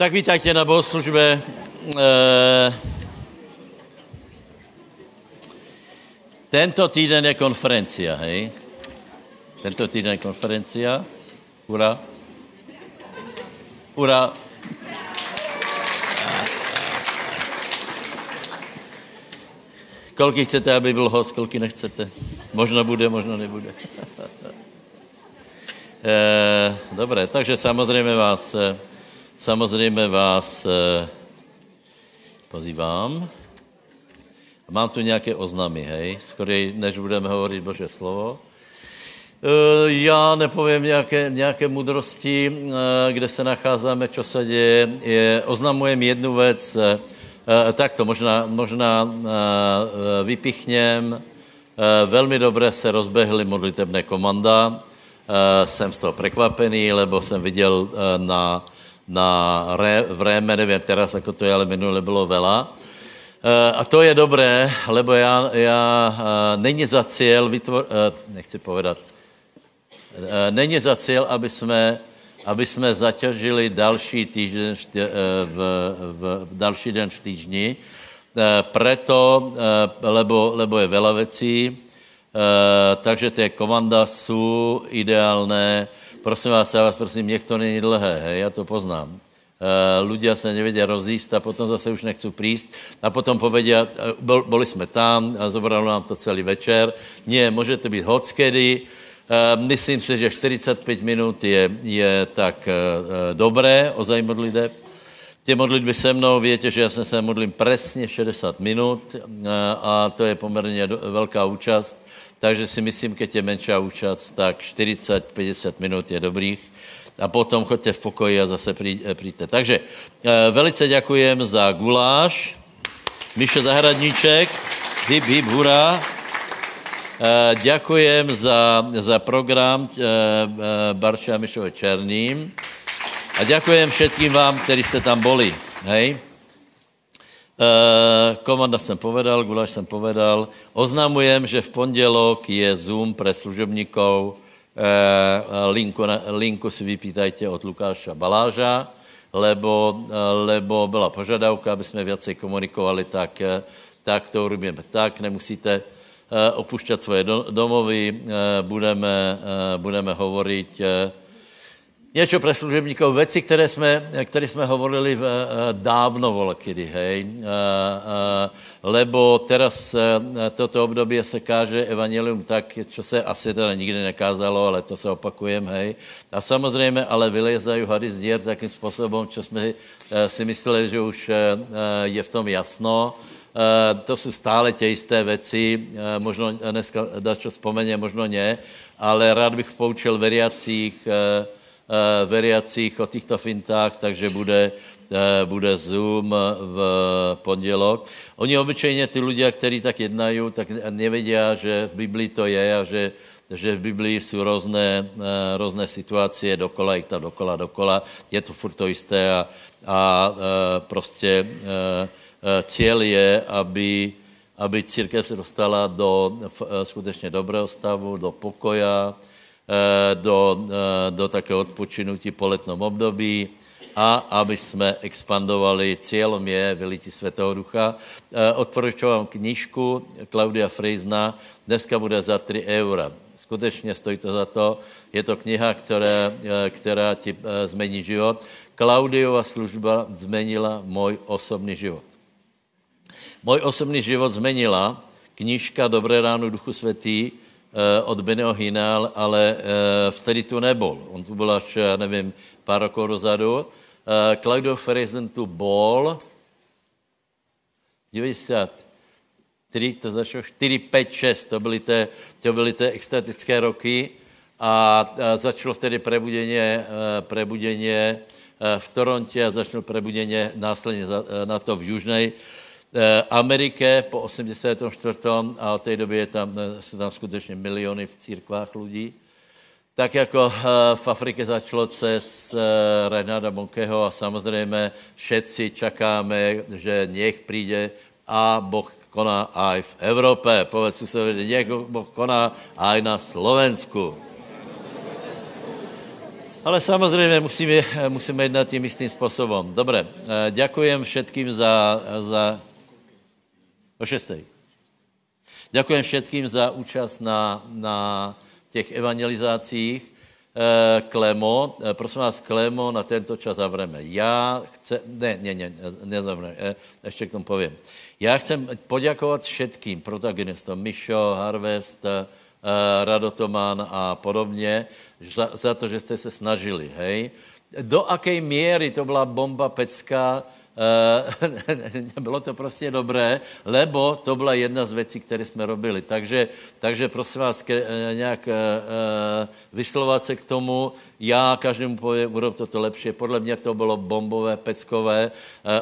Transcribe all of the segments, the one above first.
Tak vítajte na bohoslužbe. E, tento týden je konferencia, hej? Tento týden je konferencia. Ura. Ura. Kolky chcete, aby byl host, kolky nechcete? Možno bude, možno nebude. e, dobré, takže samozřejmě vás, samozřejmě vás e, pozývám. Mám tu nějaké oznamy, hej, skorej, než budeme hovorit Bože slovo. E, já nepovím nějaké, nějaké mudrosti, kde se nacházíme, co se děje. Je, oznamujem jednu věc, tak to možná, možná vypichněm. Velmi dobře se rozbehly modlitebné komanda. Jsem z toho překvapený, lebo jsem viděl na, na re, v Réme, nevím teraz, jako to je, ale minule bylo vela. A to je dobré, lebo já, já není za cíl vytvor, nechci povedat, není za cíl, aby jsme aby jsme zaťažili další týden v, v, v, další den v týždni. Preto, lebo, lebo je veľa vecí, takže ty komanda jsou ideálné. Prosím vás, já vás prosím, to není dlhé, hej, já to poznám. Ľudia se nevedia rozjíst a potom zase už nechcú prísť a potom povedia, boli jsme tam a zobralo nám to celý večer. Nie, můžete být hockedy, Myslím si, že 45 minut je, je tak dobré, ozaj modliteb. Ty modlitby se mnou, větě, že já jsem se modlím přesně 60 minut a to je poměrně velká účast, takže si myslím, keď je menší účast, tak 40-50 minut je dobrých a potom choďte v pokoji a zase přijďte. Takže velice děkujem za guláš. Mišo Zahradníček, hip, hip, hurá. Děkujem za, za program Barča Mišove Černým a děkujem všetkým vám, kteří jste tam boli. Hej? Komanda jsem povedal, guláš jsem povedal. Oznamujem, že v pondělok je Zoom pre služebníkov. Linku, linku si vypýtajte od Lukáša Baláža, lebo, lebo byla požadavka, aby jsme viacej komunikovali, tak, tak to urobíme tak. Nemusíte opušťat svoje domovy, budeme, budeme hovoriť něco pro služebníkov, věci, které jsme, které jsme hovorili v, dávno volakedy, hej, lebo teraz toto období se káže evangelium tak, čo se asi teda nikdy nekázalo, ale to se opakujem, hej. A samozřejmě, ale vylezají hady z dír takým způsobem, čo jsme si mysleli, že už je v tom jasno, to jsou stále tě jisté věci, možno dneska dačo vzpomeně, možno ne, ale rád bych poučil veriacích, veriacích o těchto fintách, takže bude, bude Zoom v pondělok. Oni obyčejně, ty lidé, kteří tak jednají, tak nevědí, že v Biblii to je a že, že v Biblii jsou různé, různé situace, dokola, i tam dokola, dokola. Je to furt to jisté a, a prostě cíl je, aby, aby církev se dostala do skutečně dobrého stavu, do pokoja, do, do takého odpočinutí po letnom období a aby jsme expandovali. Cílem je vylití Světého Ducha. Odporučuji vám knížku Klaudia Frejzna. Dneska bude za 3 eura. Skutečně stojí to za to. Je to kniha, která, která ti změní život. Klaudiova služba změnila můj osobní život. Můj osobní život změnila knížka Dobré ráno Duchu Svatý od Benio Hinal, ale vtedy tu nebol. On tu byl až, nevím, pár rokov dozadu. Claudio Ferrezen tu bol 93, to začalo 4, 5, 6, to byly ty, to byly ty extatické roky a začalo vtedy prebuděně, prebuděně v Torontě a začalo prebuděně následně na to v Južnej Amerike po 84. a od té doby je tam, jsou tam skutečně miliony v církvách lidí. Tak jako v Afrike začalo cez Reinharda Bonkeho a samozřejmě všetci čakáme, že nech přijde a Boh koná aj v Evropě. Povedz se, nech Boh koná aj na Slovensku. Ale samozřejmě musíme, musíme jednat tím istým způsobem. Dobré, děkujem všetkým za, za... O šestej. Děkujem všetkým za účast na, na těch evangelizácích. Eh, Klemo, eh, prosím vás, Klemo, na tento čas zavreme. Já chci, ne, ne, ne, nezavreme, eh, ještě k tomu povím. Já chcem poděkovat všetkým protagonistom, Mišo, Harvest, Radotoman a podobně, za, za to, že jste se snažili, hej. Do aké míry to byla bomba pecka, bylo to prostě dobré, lebo to byla jedna z věcí, které jsme robili. Takže, takže prosím vás, ke, eh, nějak uh, vyslovat se k tomu, já každému povím, urob toto lepší. Podle mě to bylo bombové, peckové.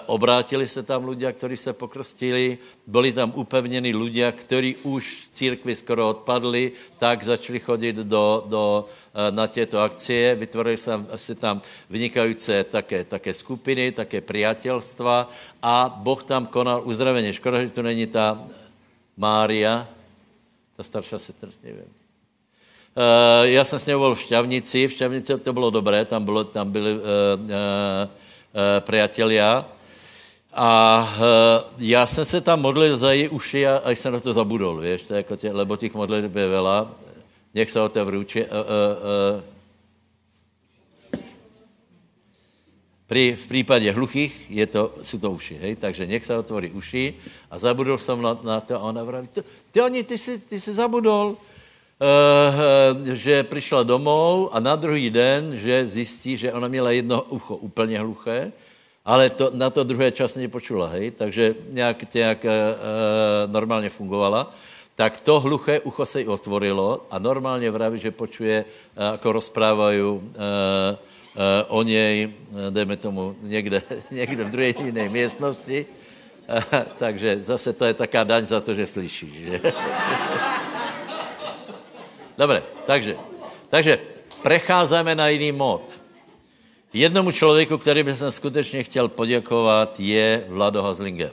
Obrátili se tam lidé, kteří se pokrstili, byli tam upevněni lidé, kteří už z církvy skoro odpadli, tak začali chodit do, do, na těto akcie, vytvorili se tam vynikající také, také skupiny, také přátelstva a Boh tam konal uzdravení. Škoda, že tu není ta Mária, ta starší sestra, nevím. Uh, já jsem s ní byl v Šťavnici, v Šťavnici to bylo dobré, tam, bylo, tam byli uh, uh, uh, přátelia. A uh, já jsem se tam modlil za její uši a, a jsem na to zabudol, víš, to jako tě, lebo těch modlitb je vela. Nech se otevřu uči. Uh, uh, uh, Pri, v případě hluchých je to, jsou to uši, hej? takže nech se otvorí uši a zabudol jsem na, na to a ona vraví, ty, oni, ty jsi, ty jsi zabudol, uh, že přišla domů a na druhý den, že zjistí, že ona měla jedno ucho úplně hluché, ale to, na to druhé čas nepočula, hej? takže nějak, nějak uh, normálně fungovala, tak to hluché ucho se jí otvorilo a normálně vraví, že počuje, uh, jako rozprávají uh, uh, o něj, dejme tomu, někde, někde v druhé jiné místnosti. Uh, takže zase to je taká daň za to, že slyšíš. Že? Dobre, takže, takže precházíme na jiný mod. Jednomu člověku, který bych skutečně chtěl poděkovat, je Vlado Hazlinger.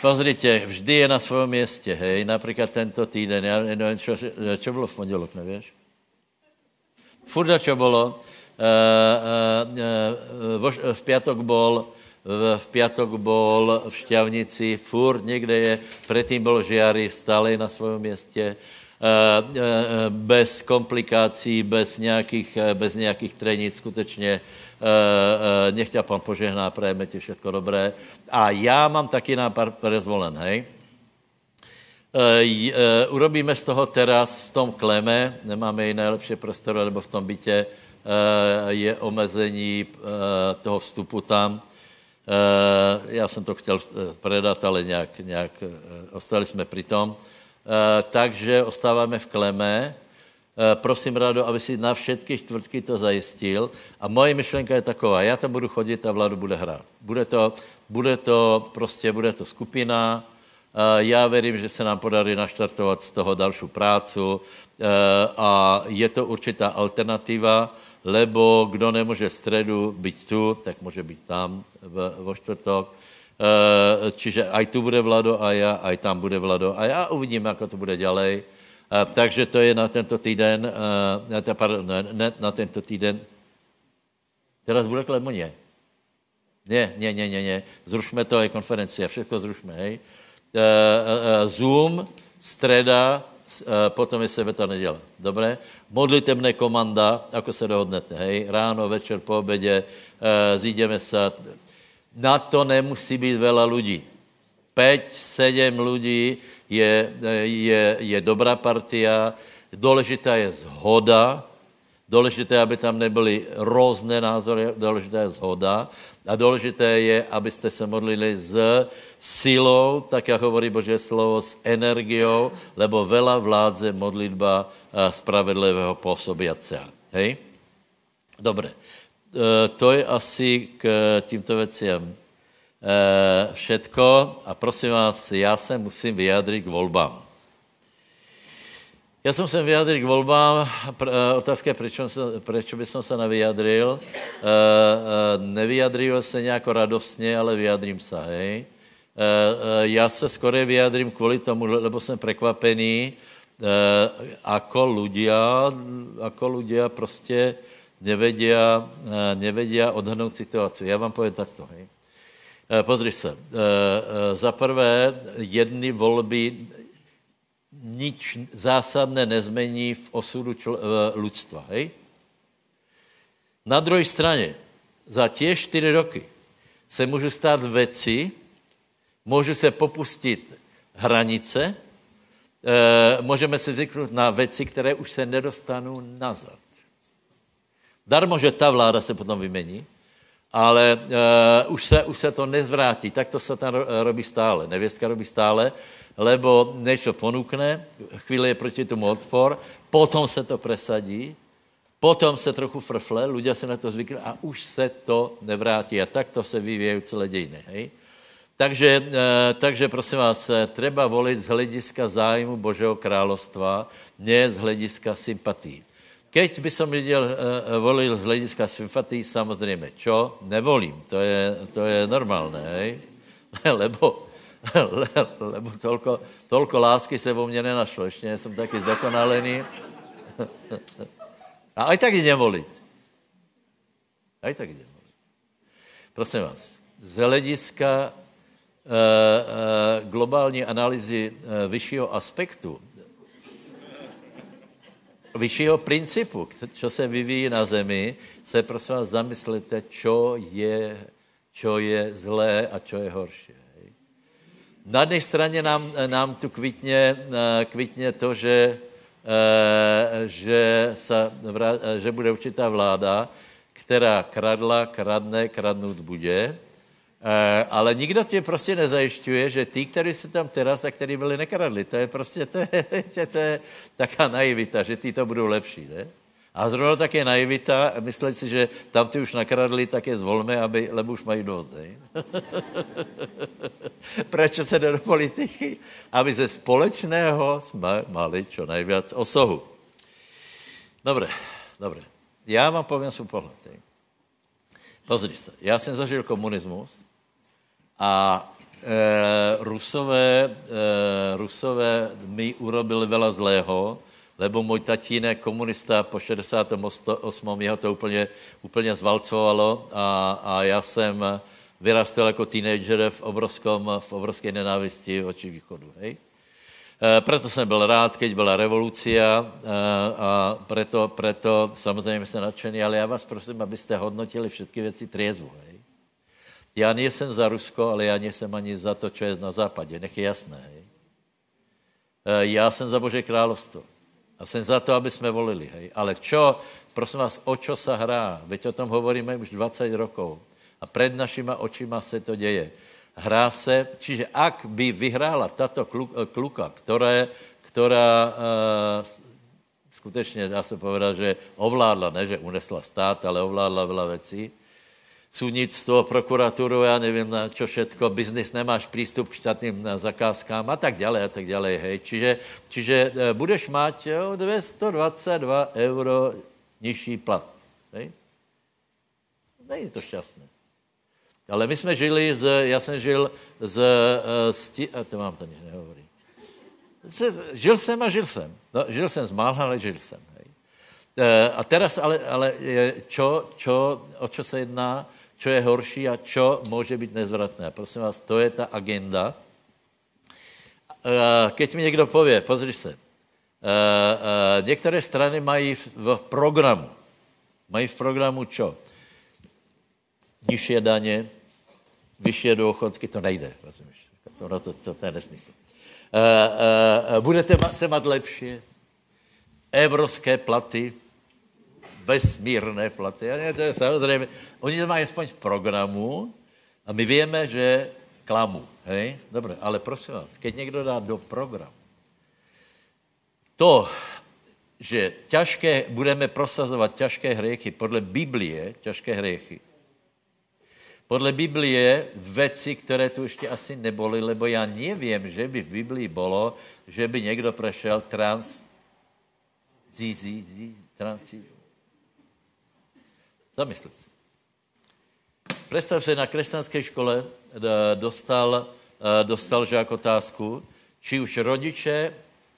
Pozrite, vždy je na svém městě, hej, například tento týden, já nevím, čo, čo bylo v pondělok, nevíš? Furt čo bylo, uh, uh, uh, v pátek bol, v, pátek bol v Šťavnici, furt někde je, předtím byl Žiary, stále na svém městě, bez komplikací, bez nějakých, bez nějakých trenic, skutečně Eh, eh, nech tě pan požehná, prajeme ti všechno dobré. A já mám taky na pár zvolen, hej. Urobíme z toho teraz v tom kleme, nemáme jiné lepší prostoru, nebo v tom bytě je omezení toho vstupu tam. Já jsem to chtěl predat, ale nějak, nějak ostali jsme pri tom. Takže ostáváme v kleme, Eh, prosím rádo, aby si na všetky čtvrtky to zajistil. A moje myšlenka je taková, já tam budu chodit a Vladu bude hrát. Bude to, bude to prostě, bude to skupina, eh, já věřím, že se nám podarí naštartovat z toho další prácu eh, a je to určitá alternativa, lebo kdo nemůže středu být tu, tak může být tam vo čtvrtok. Čiže aj tu bude Vlado a já, aj tam bude Vlado a já uvidím, jak to bude ďalej takže to je na tento týden, uh, pardon, ne, na tento týden. Teraz bude Klemoně. Ne, ne, ne, ne, ne. Zrušme to, je konferenci a všechno zrušme, hej. Zoom, streda, potom je sebeta neděle. Dobré? Modlitebné komanda, ako se dohodnete, hej. Ráno, večer, po obědě, uh, zídeme se. Na to nemusí být vela lidí. Pět, sedm lidí, je, je, je dobrá partia, důležitá je zhoda, důležité, aby tam nebyly různé názory, důležité je zhoda a důležité je, abyste se modlili s silou, tak jak hovorí Bože slovo, s energiou, lebo vela vládze modlitba eh, spravedlivého působiace. Hej? Dobré. Eh, to je asi k tímto věcem Eh, všetko a prosím vás, já se musím vyjádřit k volbám. Já jsem se vyjádřil k volbám. Eh, otázka je, proč, proč by se nevyjadril. Eh, nevyjadril se nějak radostně, ale vyjadrím se, hej. já se skoro vyjádřím kvůli tomu, lebo jsem překvapený, ako ľudia, ako ľudia prostě nevedia, nevedia odhadnout situaci. Já vám povím takto, hej. Pozri se. Za prvé, jedny volby nič zásadné nezmení v osudu čl- lidstva, hej? Na druhé straně, za tie čtyři roky se můžu stát věci, můžu se popustit hranice, e, můžeme si zvyknout na věci, které už se nedostanou nazad. Darmo, že ta vláda se potom vymení, ale uh, už, se, už se to nezvrátí. Tak to se tam robí stále. Nevěstka robí stále, lebo něco ponukne, chvíli je proti tomu odpor, potom se to presadí Potom se trochu frfle, ľudia se na to zvykli a už se to nevrátí. A tak to se vyvíjají celé dějiny. Hej? Takže, e, takže prosím vás, eh, treba volit z hlediska zájmu Božího královstva, ne z hlediska sympatí. Keď by som viděl, e, volil z hlediska sympatí, samozřejmě, čo? Nevolím, to je, to je normálné, hej? lebo, le, lebo tolko, tolko lásky se vo mně nenašlo, ještě jsem taky zdokonalený. A aj tak jdem volit. Aj tak jdem volit. Prosím vás, z hlediska uh, uh, globální analýzy uh, vyššího aspektu, vyššího principu, co se vyvíjí na zemi, se prosím vás zamyslete, čo je, čo je zlé a čo je horší. Na jedné straně nám, nám tu kvitně, kvitně to, že Eh, že, sa, eh, že bude určitá vláda, která kradla, kradne, kradnout bude, eh, ale nikdo tě prostě nezajišťuje, že ty, kteří se tam teraz a kteří byli nekradli, to je prostě to je, to je taká naivita, že ty to budou lepší, ne? A zrovna také naivita, myslet si, že tam ty už nakradli, tak je zvolme, aby, lebo už mají dost. Ne? Proč se jde do politiky? Aby ze společného jsme mali čo nejvíc osohu. Dobre, dobre. Já vám povím svůj pohled. Pozri se, já jsem zažil komunismus a e, Rusové, e, Rusové mi urobili vela zlého, lebo můj tatínek, komunista po 68. jeho to úplně, úplně zvalcovalo a, a já jsem vyrastel jako teenager v, obrovskom, v obrovské nenávisti oči východu. Hej? E, proto jsem byl rád, keď byla revolucia e, a preto, preto samozřejmě jsem nadšený, ale já vás prosím, abyste hodnotili všechny věci triezvu. Hej? Já nejsem za Rusko, ale já nejsem ani za to, co je na západě. Nech je jasné. Hej? E, já jsem za Bože královstvo. A jsem za to, aby jsme volili. Hej. Ale čo, prosím vás, o čo sa hrá? Veď o tom hovoríme už 20 rokov. A před našima očima se to děje. Hrá se, čiže ak by vyhrála tato kluka, které, která uh, skutečně dá se povedat, že ovládla, ne, že unesla stát, ale ovládla veľa věcí, súdnictvo, prokuraturu, já nevím, na čo všetko, biznis, nemáš přístup k štátným zakázkám a tak dále a tak dále, hej. Čiže, čiže e, budeš mít jo, 222 euro nižší plat, hej. Není to šťastné. Ale my jsme žili z, já jsem žil z, z a to vám to nic nehovorí. Žil jsem a žil jsem. No, žil jsem z mála, ale žil jsem. Hej. E, a teraz ale, ale čo, čo, o čo se jedná? Čo je horší a čo může být nezvratné. Prosím vás, to je ta agenda. Eh, keď mi někdo pově, pozri se, eh, eh, některé strany mají v programu, mají v programu čo? Nižší daně, vyšší důchodky, to nejde, rozumíš? To, to, to, to je nesmysl. Budete se mít lepší, evropské platy, vesmírné platy. A to je samozřejmě, oni to mají aspoň v programu a my víme, že klamu. Hej? Dobře, ale prosím vás, keď někdo dá do programu to, že ťažké, budeme prosazovat těžké hriechy podle Biblie, těžké hriechy, podle Biblie věci, které tu ještě asi neboli, lebo já nevím, že by v Biblii bylo, že by někdo prešel trans, zí, zí, zí, trans, zí, Zamysli si. Představ se, na křesťanské škole eh, dostal, dostal žák otázku, či už rodiče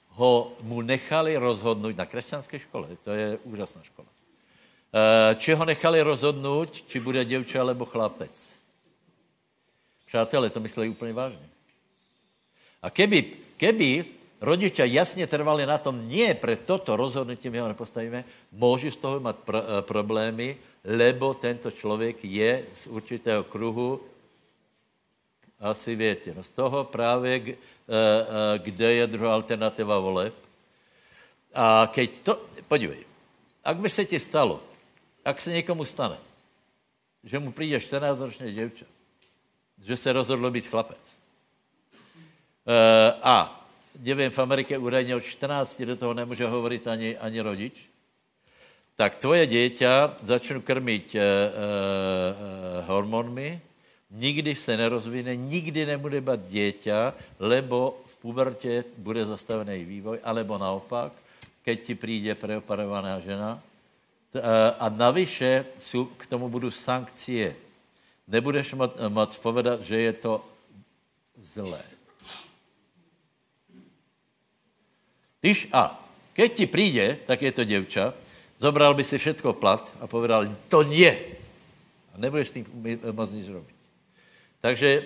ho mu nechali rozhodnout na křesťanské škole, to je úžasná škola, či ho nechali rozhodnout, či bude děvče alebo chlapec. Přátelé, to mysleli úplně vážně. A keby, keby rodiče jasně trvali na tom, nie pre toto rozhodnutí my ho nepostavíme, můžu z toho mít pro, problémy, lebo tento člověk je z určitého kruhu, asi větě, no z toho právě, kde je druhá alternativa voleb. A keď to, podívej, ak by se ti stalo, ak se někomu stane, že mu přijde 14-ročné děvče, že se rozhodlo být chlapec. A nevím, v Americe údajně od 14 do toho nemůže hovorit ani, ani rodič, tak tvoje dieťa začnu krmit e, e, hormonmi, nikdy se nerozvine, nikdy nebude bat dieťa, lebo v pubertě bude zastavený vývoj, alebo naopak, keď ti přijde preoperovaná žena. A navyše jsou, k tomu budou sankcie. Nebudeš moc povedat, že je to zlé. Když a keď ti přijde, tak je to děvča, zobral by si všetko plat a povedal, to nie. A nebudeš s tím moc nic robit. Takže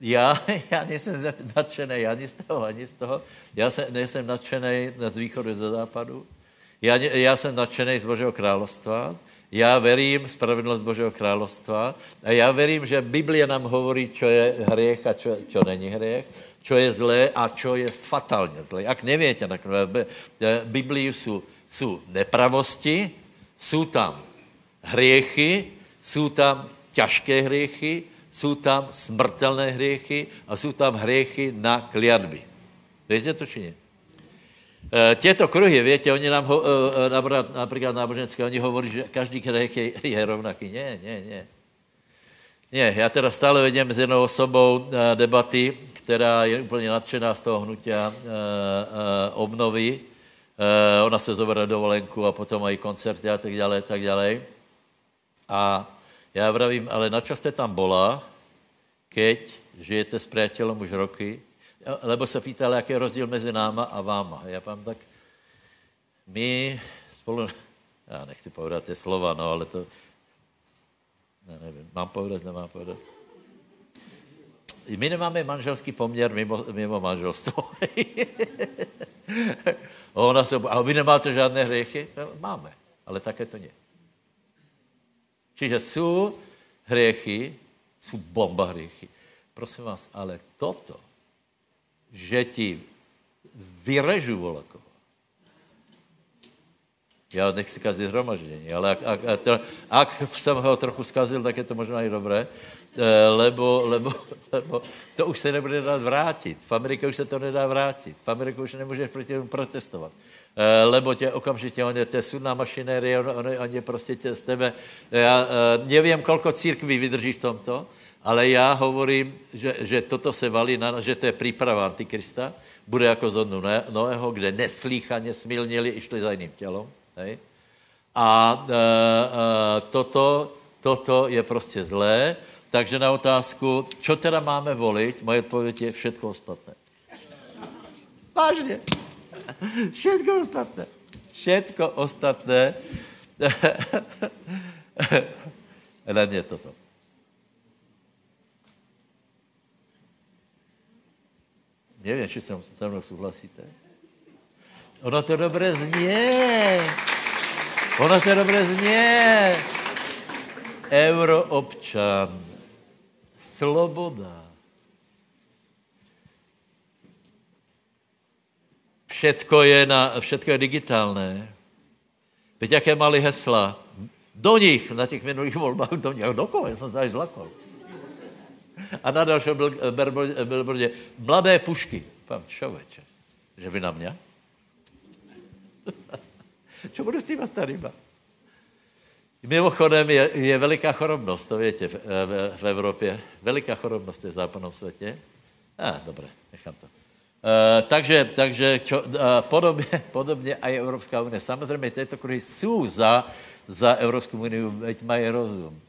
já, já nejsem nadšený ani z toho, ani z toho. Já se, nejsem nadšený z východu, ze západu. Já, já jsem nadšený z Božího královstva. Já verím spravedlnost Božího královstva a já verím, že Biblia nám hovorí, čo je hriech a čo, čo není hriech, čo je zlé a čo je fatálně zlé. Jak nevíte, tak v Biblii jsou, jsou nepravosti, jsou tam hriechy, jsou tam těžké hriechy, jsou tam smrtelné hriechy a jsou tam hriechy na kliatby. Víte to, či ne? E, těto kruhy, větě, oni nám, ho, e, například, například náboženské, oni hovorí, že každý hriech je, je rovnaký. Ne, ne, ne. Ne, já teda stále vedím s jednou osobou e, debaty, která je úplně nadšená z toho hnutia e, e, obnovy. E, ona se zobere dovolenku a potom mají koncerty a tak dále, tak dále. A já vravím, ale na jste tam bola, keď žijete s priateľom už roky, lebo se pýtal, jaký je rozdíl mezi náma a váma. A já vám tak, my spolu, já nechci povedat ty slova, no, ale to, ne, nevím, mám povedat, nemám povedat. My nemáme manželský poměr mimo, mimo manželstvo. Ona se, a vy nemáte žádné hriechy? Máme, ale také to nie. Čiže jsou hriechy, jsou bomba hriechy. Prosím vás, ale toto, že ti vyrežu volako, já nechci kazit hromaždění, ale ak, ak, ak, ak jsem ho trochu zkazil, tak je to možná i dobré, lebo, lebo, lebo to už se nebude dát vrátit. V Americe už se to nedá vrátit. V Americe už nemůžeš proti tomu protestovat. Eh, lebo tě okamžitě, on je, je sudná mašinérie, on, on, on je prostě tě, z tebe, já uh, nevím, kolko církví vydrží v tomto, ale já hovorím, že, že toto se valí na že to je příprava Antikrista, bude jako z Noého, kde neslíchaně smilnili, išli za jiným tělom. Hej? A uh, uh, toto, toto je prostě zlé, takže na otázku, čo teda máme volit, moje odpověď je všetko ostatné. Vážně. Všetko ostatné. Všetko ostatné. Len je toto. Nevím, či se mnou souhlasíte. Ono to dobře zně. Ono to dobře zně. Euroobčan. Sloboda Všetko je, na, všetko je digitálné. Víte, jaké mali hesla? Do nich, na těch minulých volbách, do nich. Do koho? Já jsem se zlakol. A na byl, byl, byl, mladé pušky. Pán čověče, že vy na mě? Čo budu s týma starýma? Mimochodem je, je veliká chorobnost, to víte, v, v, v Evropě. Veliká chorobnost je v západnom světě. A, ah, dobré, nechám to. Uh, takže takže čo, uh, podobně, podobně i Evropská unie. Samozřejmě tyto kruhy jsou za, za Evropskou unii, veď mají rozum.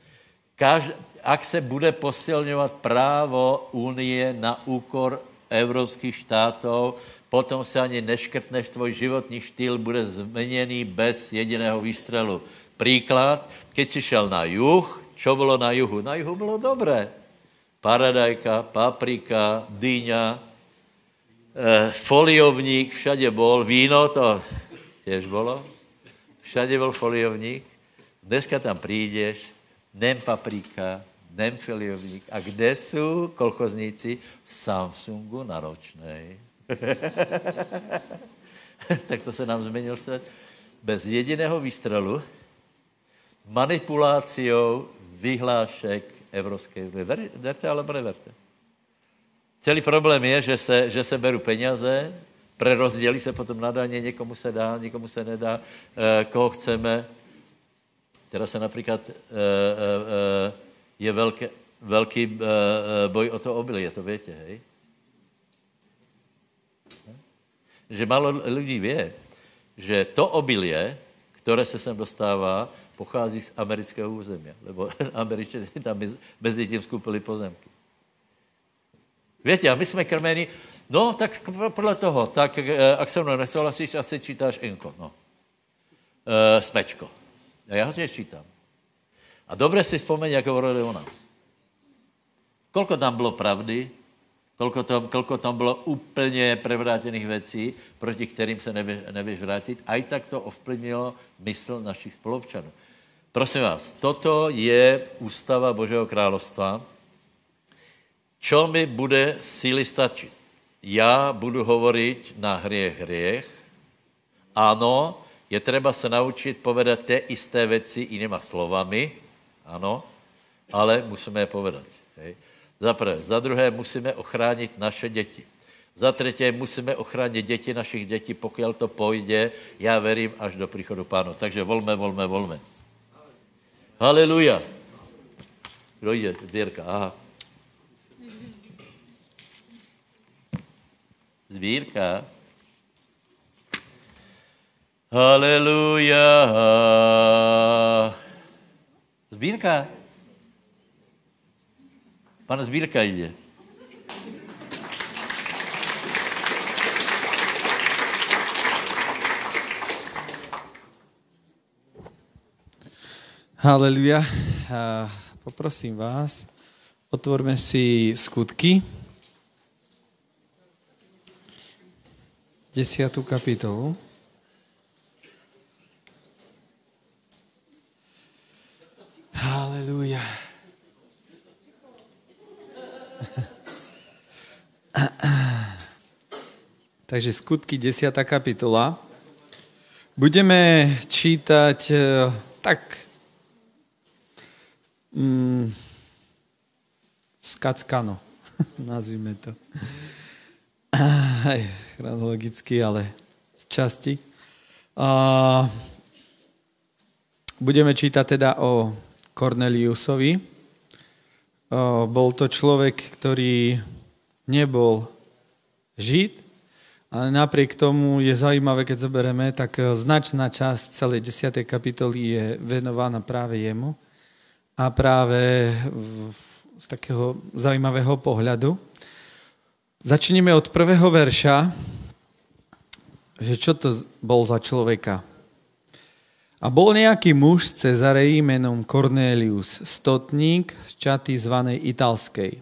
Kaž, ak se bude posilňovat právo Unie na úkor evropských štátů, potom se ani neškrtneš, tvoj životní štýl bude změněný bez jediného výstřelu. Příklad, keď si šel na juh, čo bylo na juhu? Na juhu bylo dobré. Paradajka, paprika, dýňa, eh, foliovník, všade bol, víno to těž bylo, všade byl foliovník. Dneska tam přijdeš, nem paprika, nem foliovník. A kde jsou kolchozníci? V Samsungu na ročnej. tak to se nám změnil svět. Bez jediného výstřelu, manipuláciou vyhlášek Evropské unie. Verte alebo neverte. Celý problém je, že se, že se beru peněze, prerozdělí se potom na daně, někomu se dá, někomu se nedá, eh, koho chceme. Teda se například eh, eh, je velké, velký boj o to obilí, to větě, hej? Že málo lidí vě, že to obilie, které se sem dostává, pochází z amerického území, lebo američané tam mezi tím skupili pozemky. Víte, a my jsme krmeni, no tak podle toho, tak eh, ak se mnou nesouhlasíš, asi čítáš Enko, no. E, smečko. A já ho tě čítám. A dobře si vzpomeň, jak hovorili o nás. Kolko tam bylo pravdy, kolko tam, kolko tam bylo úplně prevrátěných věcí, proti kterým se nevě, nevíš vrátit, a i tak to ovplyvnilo mysl našich spolupčanů. Prosím vás, toto je ústava Božího královstva. Čo mi bude síly stačit? Já budu hovorit na hriech hriech. Ano, je třeba se naučit povedat té isté věci jinýma slovami. Ano, ale musíme je povedat. Hej. Za prvé. Za druhé musíme ochránit naše děti. Za třetí musíme ochránit děti našich dětí, pokud to půjde, já verím, až do příchodu pánu. Takže volme, volme, volme. Haleluja. Kdo jde? Zbírka, aha. Zbírka. Haleluja. Zbírka. Pan Zbírka jde. Haleluja. Poprosím vás, otvorme si skutky. Desiatú kapitolu. Haleluja. Takže skutky 10. kapitola. Budeme čítať eh, tak mm, skackano, nazvime to. Aj chronologicky, ale z časti. A, budeme čítať teda o Corneliusovi. O, bol to človek, ktorý nebol žid, ale napriek tomu je zaujímavé, keď zoberieme, tak značná časť celej 10. kapitoly je venovaná práve jemu a práve z takého zaujímavého pohľadu. Začneme od prvého verša, že čo to bol za človeka. A bol nejaký muž z Cezareji menom Cornelius, stotník z čaty zvanej Italskej.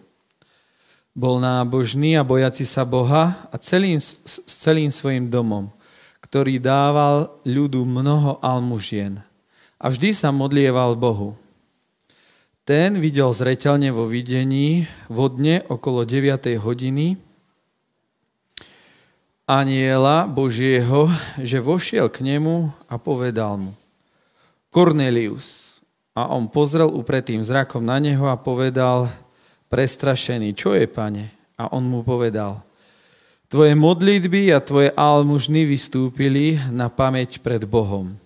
Bol nábožný a bojaci sa Boha a celým, s celým svojim domom, ktorý dával ľudu mnoho almužien. A vždy sa modlieval Bohu. Ten viděl zretelně vo videní vodne okolo 9. hodiny aniela Božieho, že vošiel k nemu a povedal mu Cornelius. A on pozrel upretým zrakom na neho a povedal prestrašený, čo je, pane? A on mu povedal, tvoje modlitby a tvoje almužny vystúpili na pamäť pred Bohom.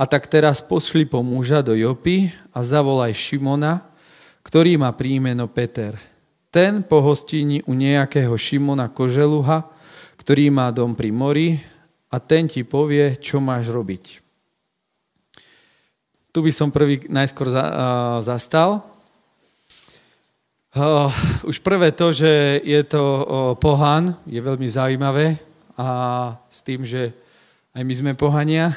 A tak teraz pošli po muža do Jopy a zavolaj Šimona, ktorý má príjmeno Peter. Ten pohostíni u nejakého Šimona Koželuha, ktorý má dom pri mori a ten ti povie, čo máš robiť. tu by som prvý najskôr za, uh, zastal. Uh, už prvé to, že je to uh, pohan, je veľmi zaujímavé a s tým, že aj my sme pohania,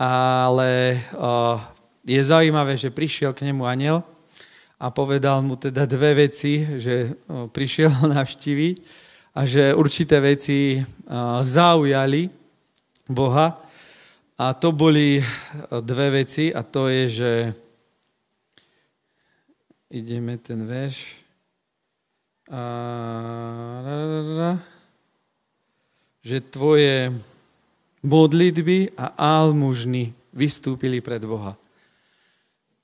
ale uh, je zaujímavé, že prišiel k nemu aniel a povedal mu teda dve veci, že uh, prišiel ho navštíviť a že určité veci uh, zaujali Boha a to boli dve veci a to je, že ideme ten verš. A, že tvoje modlitby a almužny vystúpili pred Boha.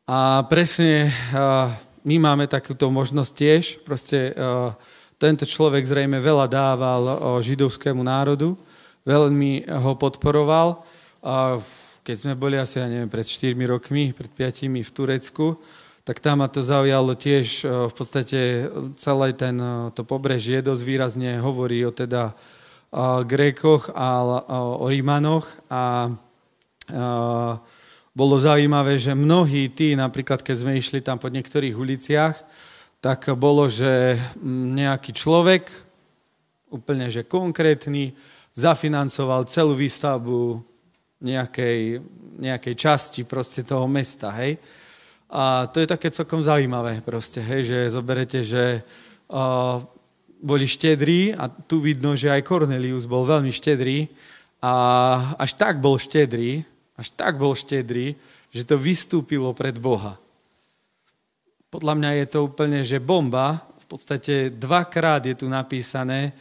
A presne my máme takúto možnosť tiež. Proste tento človek zrejme veľa dával židovskému národu, veľmi ho podporoval keď sme boli asi, ja neviem, pred 4 rokmi, pred 5 v Turecku, tak tam ma to zaujalo tiež v podstate celé ten, to pobrežie dosť výrazne hovorí o teda Grékoch a o Rímanoch a bolo zaujímavé, že mnohí tí, napríklad keď sme išli tam po niektorých uliciach, tak bolo, že nejaký človek, úplne že konkrétny, zafinancoval celú výstavbu nejakej, nejakej časti proste toho mesta, hej. A to je také celkom zaujímavé proste, hej, že zoberete, že uh, boli štedrí a tu vidno, že aj Cornelius bol veľmi štedrý a až tak bol štedrý, až tak bol štedrý, že to vystúpilo pred Boha. Podľa mňa je to úplne, že bomba, v podstate dvakrát je tu napísané,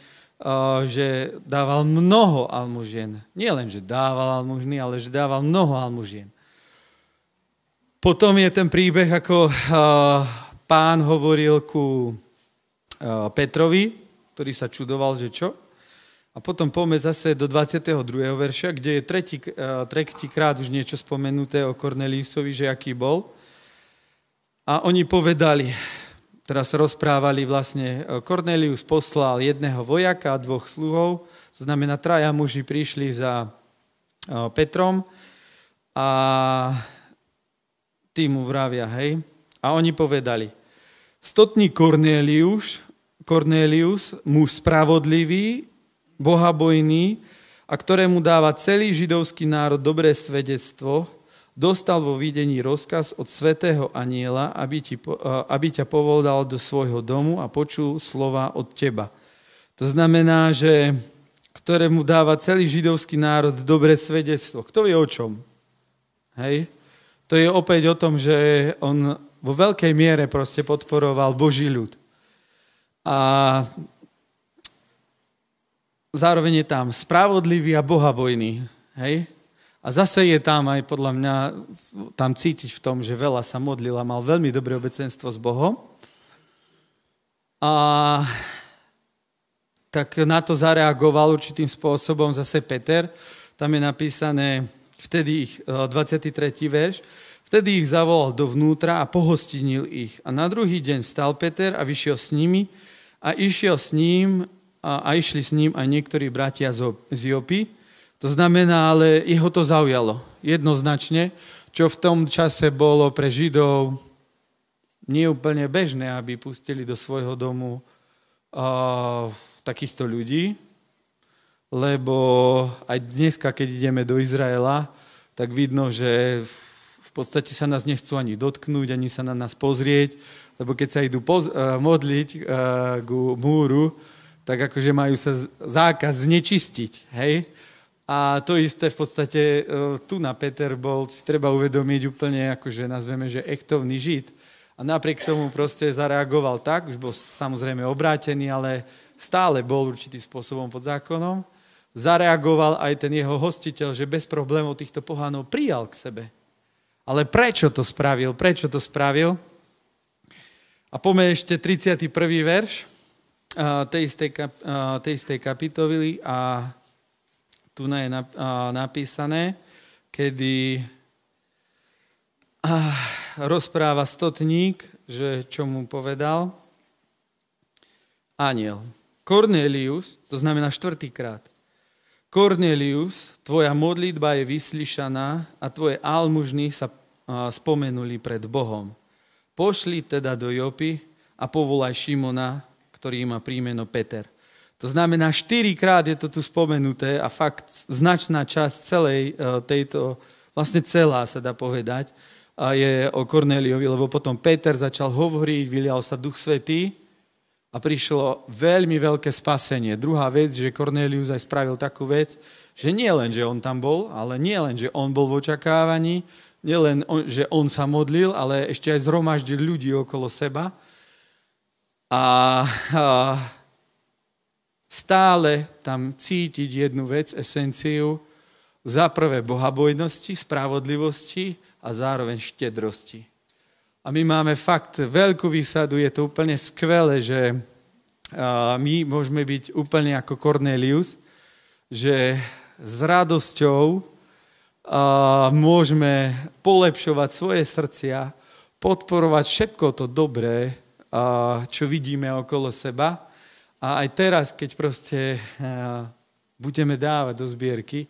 že dával mnoho almužien. Nie len, že dával almužny, ale že dával mnoho almužien. Potom je ten príbeh, ako pán hovoril ku Petrovi, ktorý sa čudoval, že čo. A potom poďme zase do 22. verša, kde je tretí, tretí krát už niečo spomenuté o Korneliusovi, že aký bol. A oni povedali, Teraz rozprávali vlastne, Cornelius poslal jedného vojaka a dvoch sluhov, to znamená, traja muži prišli za Petrom a tí mu vravia, hej. A oni povedali, stotný Cornelius, Cornelius, muž spravodlivý, bohabojný a ktorému dáva celý židovský národ dobré svedectvo, dostal vo videní rozkaz od svetého aniela, aby, ti, aby ťa povolal do svojho domu a počul slova od teba. To znamená, že ktorému dáva celý židovský národ dobré svedectvo. Kto vie o čom? Hej? To je opäť o tom, že on vo veľkej miere proste podporoval Boží ľud. A zároveň je tam spravodlivý a bohabojný. Hej? A zase je tam aj podľa mňa, tam cítiť v tom, že veľa sa modlil a mal veľmi dobré obecenstvo s Bohom. A tak na to zareagoval určitým spôsobom zase Peter. Tam je napísané, vtedy ich, 23. E, verš, vtedy ich zavolal dovnútra a pohostinil ich. A na druhý deň stal Peter a vyšiel s nimi a išiel s ním a, a išli s ním aj niektorí bratia z Jopy, to znamená, ale jeho to zaujalo jednoznačne, čo v tom čase bolo pre Židov neúplne bežné, aby pustili do svojho domu uh, takýchto ľudí, lebo aj dneska, keď ideme do Izraela, tak vidno, že v podstate sa nás nechcú ani dotknúť, ani sa na nás pozrieť, lebo keď sa idú poz- uh, modliť uh, ku múru, tak akože majú sa zákaz znečistiť, hej? A to isté v podstate e, tu na Peter bol, si treba uvedomiť úplne, akože nazveme, že ektovný žid. A napriek tomu proste zareagoval tak, už bol samozrejme obrátený, ale stále bol určitým spôsobom pod zákonom. Zareagoval aj ten jeho hostiteľ, že bez problémov týchto pohánov prijal k sebe. Ale prečo to spravil? Prečo to spravil? A poďme ešte 31. verš tej istej, tej istej kapitoly a tu je napísané, kedy rozpráva stotník, že čo mu povedal aniel. Cornelius, to znamená štvrtýkrát. Cornelius, tvoja modlitba je vyslyšaná a tvoje almužny sa spomenuli pred Bohom. Pošli teda do Jopy a povolaj Šimona, ktorý má príjmeno Peter. To znamená, štyrikrát je to tu spomenuté a fakt značná časť celej tejto, vlastne celá sa dá povedať, je o Korneliovi, lebo potom Peter začal hovoriť, vylial sa Duch Svetý a prišlo veľmi veľké spasenie. Druhá vec, že Kornelius aj spravil takú vec, že nie len, že on tam bol, ale nie len, že on bol v očakávaní, nie len, že on sa modlil, ale ešte aj zhromaždil ľudí okolo seba. A, a stále tam cítiť jednu vec, esenciu, za prvé bohabojnosti, spravodlivosti a zároveň štedrosti. A my máme fakt veľkú výsadu, je to úplne skvelé, že my môžeme byť úplne ako Cornelius, že s radosťou môžeme polepšovať svoje srdcia, podporovať všetko to dobré, čo vidíme okolo seba. A aj teraz, keď proste budeme dávať do zbierky,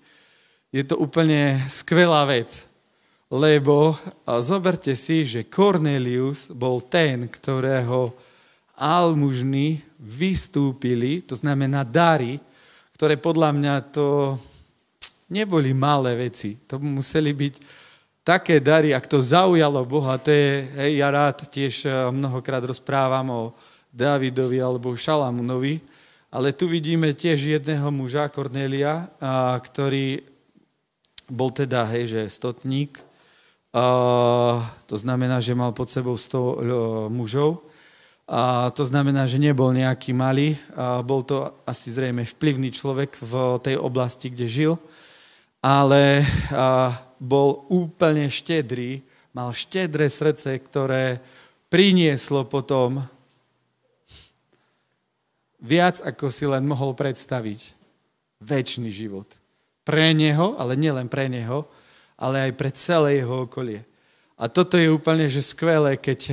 je to úplne skvelá vec. Lebo zoberte si, že Cornelius bol ten, ktorého almužny vystúpili, to znamená dary, ktoré podľa mňa to neboli malé veci. To museli byť také dary, ak to zaujalo Boha, to je, hej, ja rád tiež eh, mnohokrát rozprávam o Davidovi alebo Šalamunovi, ale tu vidíme tiež jedného muža, Kornelia, a, ktorý bol teda, hej, že stotník, a, to znamená, že mal pod sebou 100 eh, mužov, a to znamená, že nebol nejaký malý, a bol to asi zrejme vplyvný človek v tej oblasti, kde žil ale bol úplne štedrý, mal štedré srdce, ktoré prinieslo potom viac, ako si len mohol predstaviť. Večný život. Pre neho, ale nielen pre neho, ale aj pre celé jeho okolie. A toto je úplne že skvelé, keď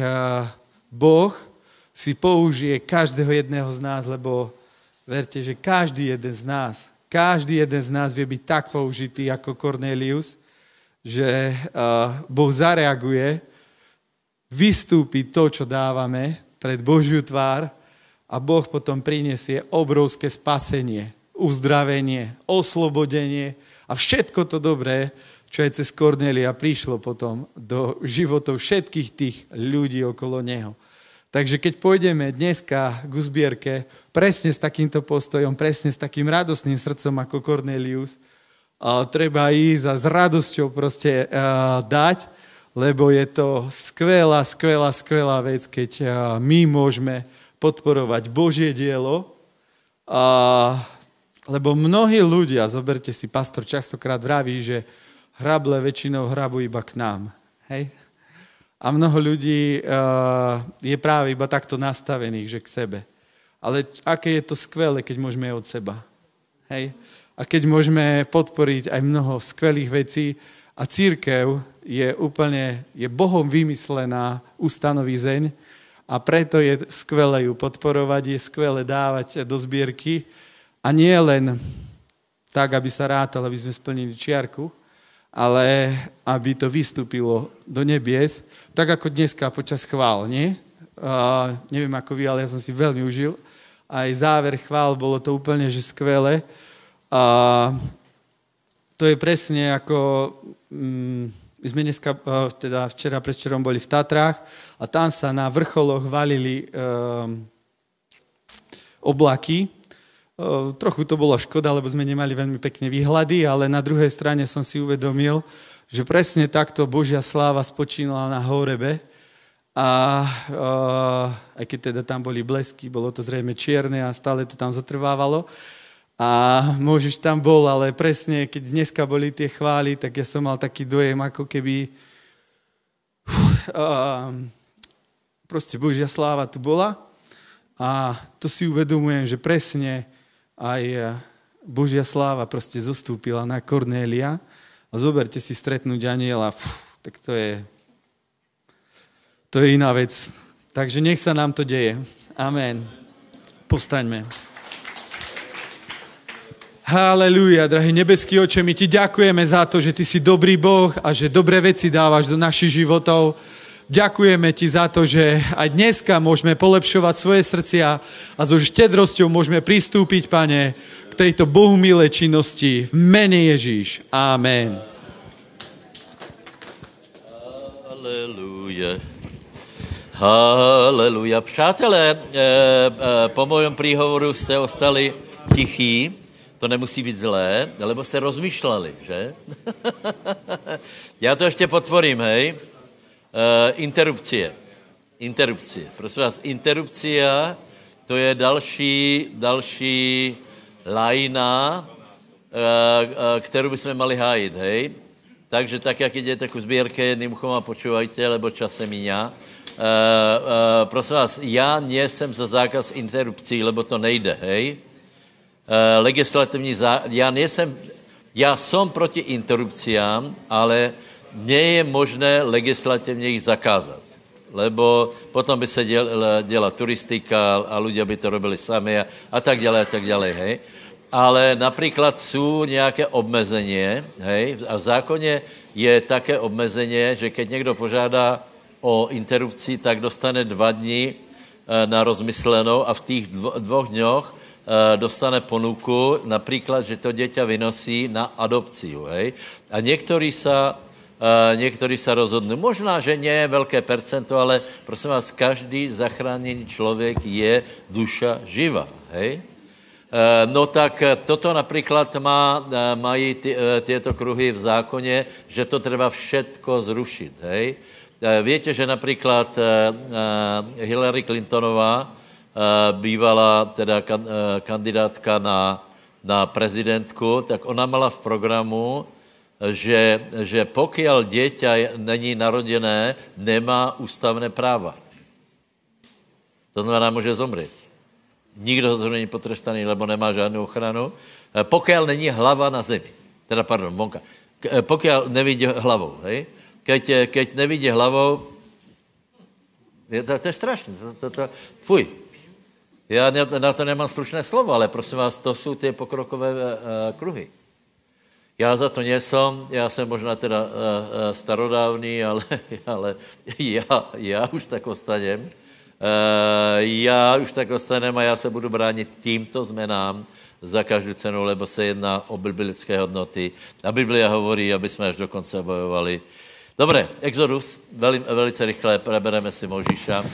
Boh si použije každého jedného z nás, lebo verte, že každý jeden z nás každý jeden z nás vie byť tak použitý ako Cornelius, že Boh zareaguje, vystúpi to, čo dávame pred Božiu tvár a Boh potom prinesie obrovské spasenie, uzdravenie, oslobodenie a všetko to dobré, čo aj cez Kornelia prišlo potom do životov všetkých tých ľudí okolo neho. Takže keď pôjdeme dneska k uzbierke presne s takýmto postojom, presne s takým radostným srdcom ako Cornelius, a treba ísť a s radosťou proste a, dať, lebo je to skvelá, skvelá, skvelá vec, keď a, my môžeme podporovať Božie dielo, a, lebo mnohí ľudia, zoberte si, pastor častokrát vraví, že hrable väčšinou hrabu iba k nám. Hej? A mnoho ľudí uh, je práve iba takto nastavených, že k sebe. Ale aké je to skvelé, keď môžeme od seba. Hej? A keď môžeme podporiť aj mnoho skvelých vecí a církev je úplne, je Bohom vymyslená ustanovizeň a preto je skvelé ju podporovať, je skvelé dávať do zbierky a nie len tak, aby sa rátal, aby sme splnili čiarku, ale aby to vystúpilo do nebies, tak ako dneska počas chvál, nie? Uh, neviem ako vy, ale ja som si veľmi užil. Aj záver chvál, bolo to úplne že skvelé. A to je presne ako... Um, my sme dneska, uh, teda včera, predvčerom boli v Tatrách a tam sa na vrcholoch valili um, oblaky, Trochu to bolo škoda, lebo sme nemali veľmi pekne výhľady, ale na druhej strane som si uvedomil, že presne takto Božia sláva spočínala na Horebe. A uh, aj keď teda tam boli blesky, bolo to zrejme čierne a stále to tam zotrvávalo. A môžeš tam bol, ale presne, keď dneska boli tie chvály, tak ja som mal taký dojem, ako keby uh, proste Božia sláva tu bola. A to si uvedomujem, že presne aj eh, Božia sláva proste zostúpila na Kornélia a zoberte si stretnúť aniela, Pff, tak to je, to je iná vec. Takže nech sa nám to deje. Amen. Postaňme. Haleluja, drahý nebeský oče, my ti ďakujeme za to, že ty si dobrý Boh a že dobré veci dávaš do našich životov. Ďakujeme ti za to, že aj dneska môžeme polepšovať svoje srdcia a so štedrosťou môžeme pristúpiť, pane, k tejto Bohu milé činnosti. V mene Ježíš. Amen. Haleluja. Haleluja. Přátelé, eh, eh, po mojom príhovoru jste ostali tichí, to nemusí být zlé, lebo jste rozmýšleli, že? Já to ještě potvorím, hej. Uh, interrupcie. Interrupcie. Prosím vás, interrupcia, to je další, další lajna, uh, uh, kterou bychom mali hájit, hej. Takže tak, jak jdete ku sbírke, jedným uchom a počúvajte, lebo čas se míňa. Prosím vás, já nejsem za zákaz interrupcí, lebo to nejde, hej. Eh, legislativní zá... Já nejsem, já jsem proti interrupciám, ale nie je možné legislativně jich zakázat. Lebo potom by se děl, děla turistika a lidé by to robili sami a, a tak dále, a tak dále, hej. Ale například jsou nějaké obmezení, hej, a v zákoně je také obmezení, že keď někdo požádá o interrupci, tak dostane dva dní eh, na rozmyslenou a v těch dvo, dvou dňoch Eh, dostane ponuku, například, že to děťa vynosí na adopci, hej? A někteří uh, někteří sa rozhodnou, možná, že je velké percento, ale prosím vás, každý zachráněný člověk je duša živa, hej? Uh, no tak toto například má, mají ty, tyto kruhy v zákoně, že to treba všetko zrušit, hej? Víte, že například Hillary Clintonová, Eh, bývala teda eh, kandidátka na, na prezidentku, tak ona mala v programu, že, že pokiaľ dieťa není narodené, nemá ústavné práva. To znamená, může zomřít. Nikdo to není potrestaný, lebo nemá žádnou ochranu. Eh, pokiaľ není hlava na zemi. Teda, pardon, vonka. Pokiaľ nevidí hlavou, hej? Keď, keď nevidí hlavou, je, to, to je strašné. To, to, to, fuj, já na to nemám slušné slovo, ale prosím vás, to jsou ty pokrokové uh, kruhy. Já za to nejsem, já jsem možná teda uh, starodávný, ale, ale já, já už tak ostanem. Uh, já už tak ostanem a já se budu bránit tímto zmenám za každou cenu, lebo se jedná o biblické hodnoty. A Biblia hovorí, aby jsme až do konce bojovali. Dobré, Exodus, veli, velice rychle prebereme si Možíša.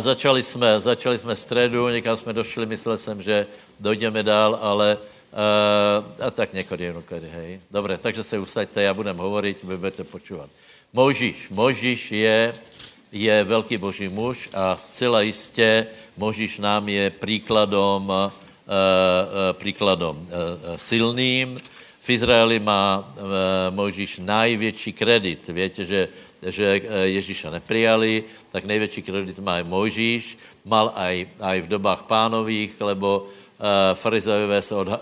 Začali jsme, začali jsme v středu, někam jsme došli, myslel jsem, že dojdeme dál, ale a tak někdy, někdy, hej. Dobré, takže se usaďte, já budem hovorit, vy budete počúvat. Možíš, Možíš je, je velký boží muž a zcela jistě Možíš nám je příkladom, uh, uh, příkladom silným. V Izraeli má Možíš největší kredit. Víte, že že eh, Ježíša neprijali, tak největší kredit má i Mojžíš, mal aj, aj v dobách pánových, lebo farizejové se od, uh, uh,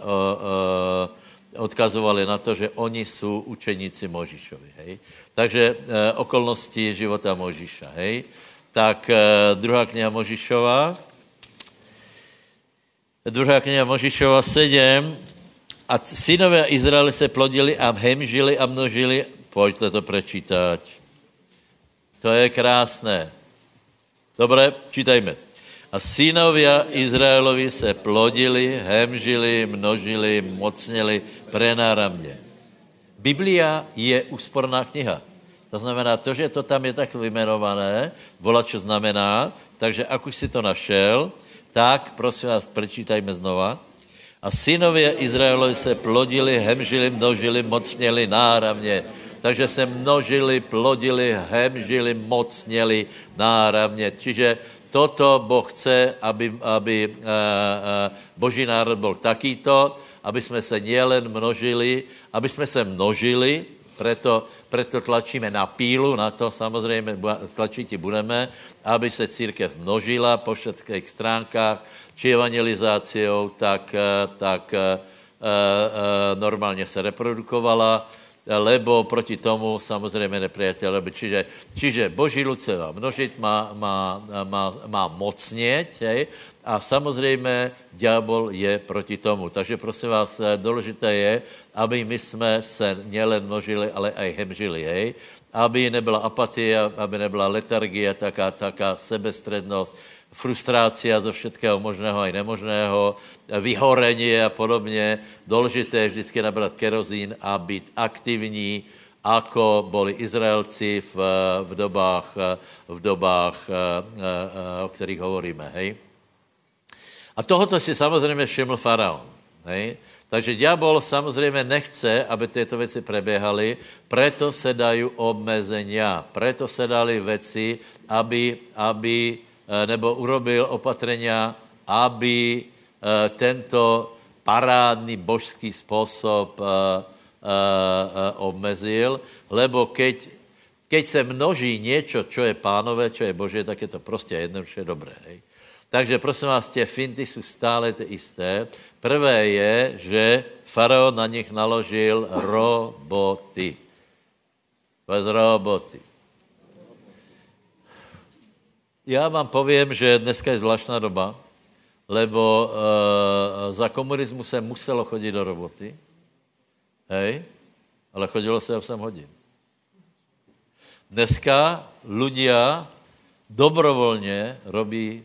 odkazovali na to, že oni jsou učeníci Možíšovi, hej. Takže okolnosti života Možíša, hej. Tak uh, druhá kniha Možíšova, druhá kniha Možíšova 7, a synové Izraele se plodili a hemžili a množili, pojďte to prečítať. To je krásné. Dobré, čítajme. A synovia Izraelovi se plodili, hemžili, množili, mocnili prenáramně. Biblia je úsporná kniha. To znamená, to, že to tam je tak vymenované, vola, čo znamená, takže ak už si to našel, tak prosím vás, prečítajme znova. A synově Izraelovi se plodili, hemžili, množili, mocněli náramně takže se množili, plodili, hemžili, mocněli náravně. Čiže toto Boh chce, aby, aby uh, uh, boží národ byl takýto, aby jsme se nielen množili, aby jsme se množili, preto, preto tlačíme na pílu, na to samozřejmě tlačit budeme, aby se církev množila po všetkých stránkách, či evangelizáciou, tak, tak uh, uh, normálně se reprodukovala, lebo proti tomu samozřejmě nepriateľ robí. Čiže, čiže Boží ľud se má množit, má, má, má, má mocněť, hej? a samozřejmě ďábel je proti tomu. Takže prosím vás, důležité je, aby my jsme se nielen množili, ale aj hemžili, hej? aby nebyla apatie, aby nebyla letargie, taká, taká sebestrednost, frustrácia zo všetkého možného aj nemožného, vyhorení a podobně. Důležité je vždycky nabrat kerozín a být aktivní, ako boli Izraelci v, v dobách, v dobách, eh, eh, o kterých hovoríme. Hej? A tohoto si samozřejmě všiml faraon. Hej? Takže diabol samozřejmě nechce, aby tyto věci preběhaly, preto se dají obmezenia, preto se dali věci, aby, aby nebo urobil opatrenia, aby eh, tento parádný božský způsob eh, obmezil, lebo keď, keď se množí něco, čo je pánové, čo je boží, tak je to prostě jednoduše dobré. Hej? Takže prosím vás, tě finty jsou stále ty isté. Prvé je, že faraon na nich naložil roboty. Bez roboty. Já vám povím, že dneska je zvláštná doba, lebo uh, za komunismu se muselo chodit do roboty, hej, ale chodilo se 8 hodin. Dneska ľudia dobrovolně robí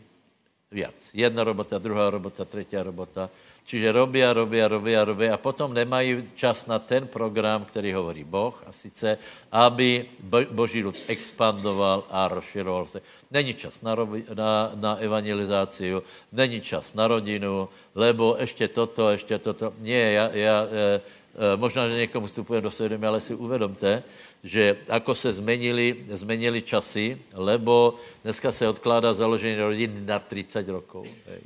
viac. Jedna robota, druhá robota, třetí robota. Čiže robí a robí a robí a robí a potom nemají čas na ten program, který hovorí Boh a sice, aby boží lid expandoval a rozširoval se. Není čas na, na, na evangelizaci, není čas na rodinu, lebo ještě toto, ještě toto. Nie, já, já, e, e, možná, že někomu vstupuje do svědomí, ale si uvědomte, že ako se zmenili, zmenili časy, lebo dneska se odkládá založení rodiny na 30 rokov. Hej.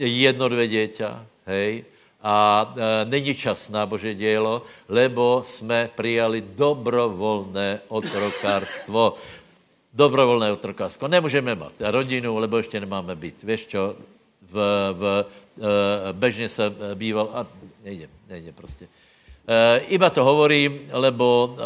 Jedno, dvě děťa, hej, a e, není čas na Bože dělo, lebo jsme přijali dobrovolné otrokárstvo. Dobrovolné otrokárstvo. Nemůžeme mít rodinu, lebo ještě nemáme být. Víš čo? V, v, e, bežně se býval, a nejde, nejde prostě. E, iba to hovorím, lebo, e,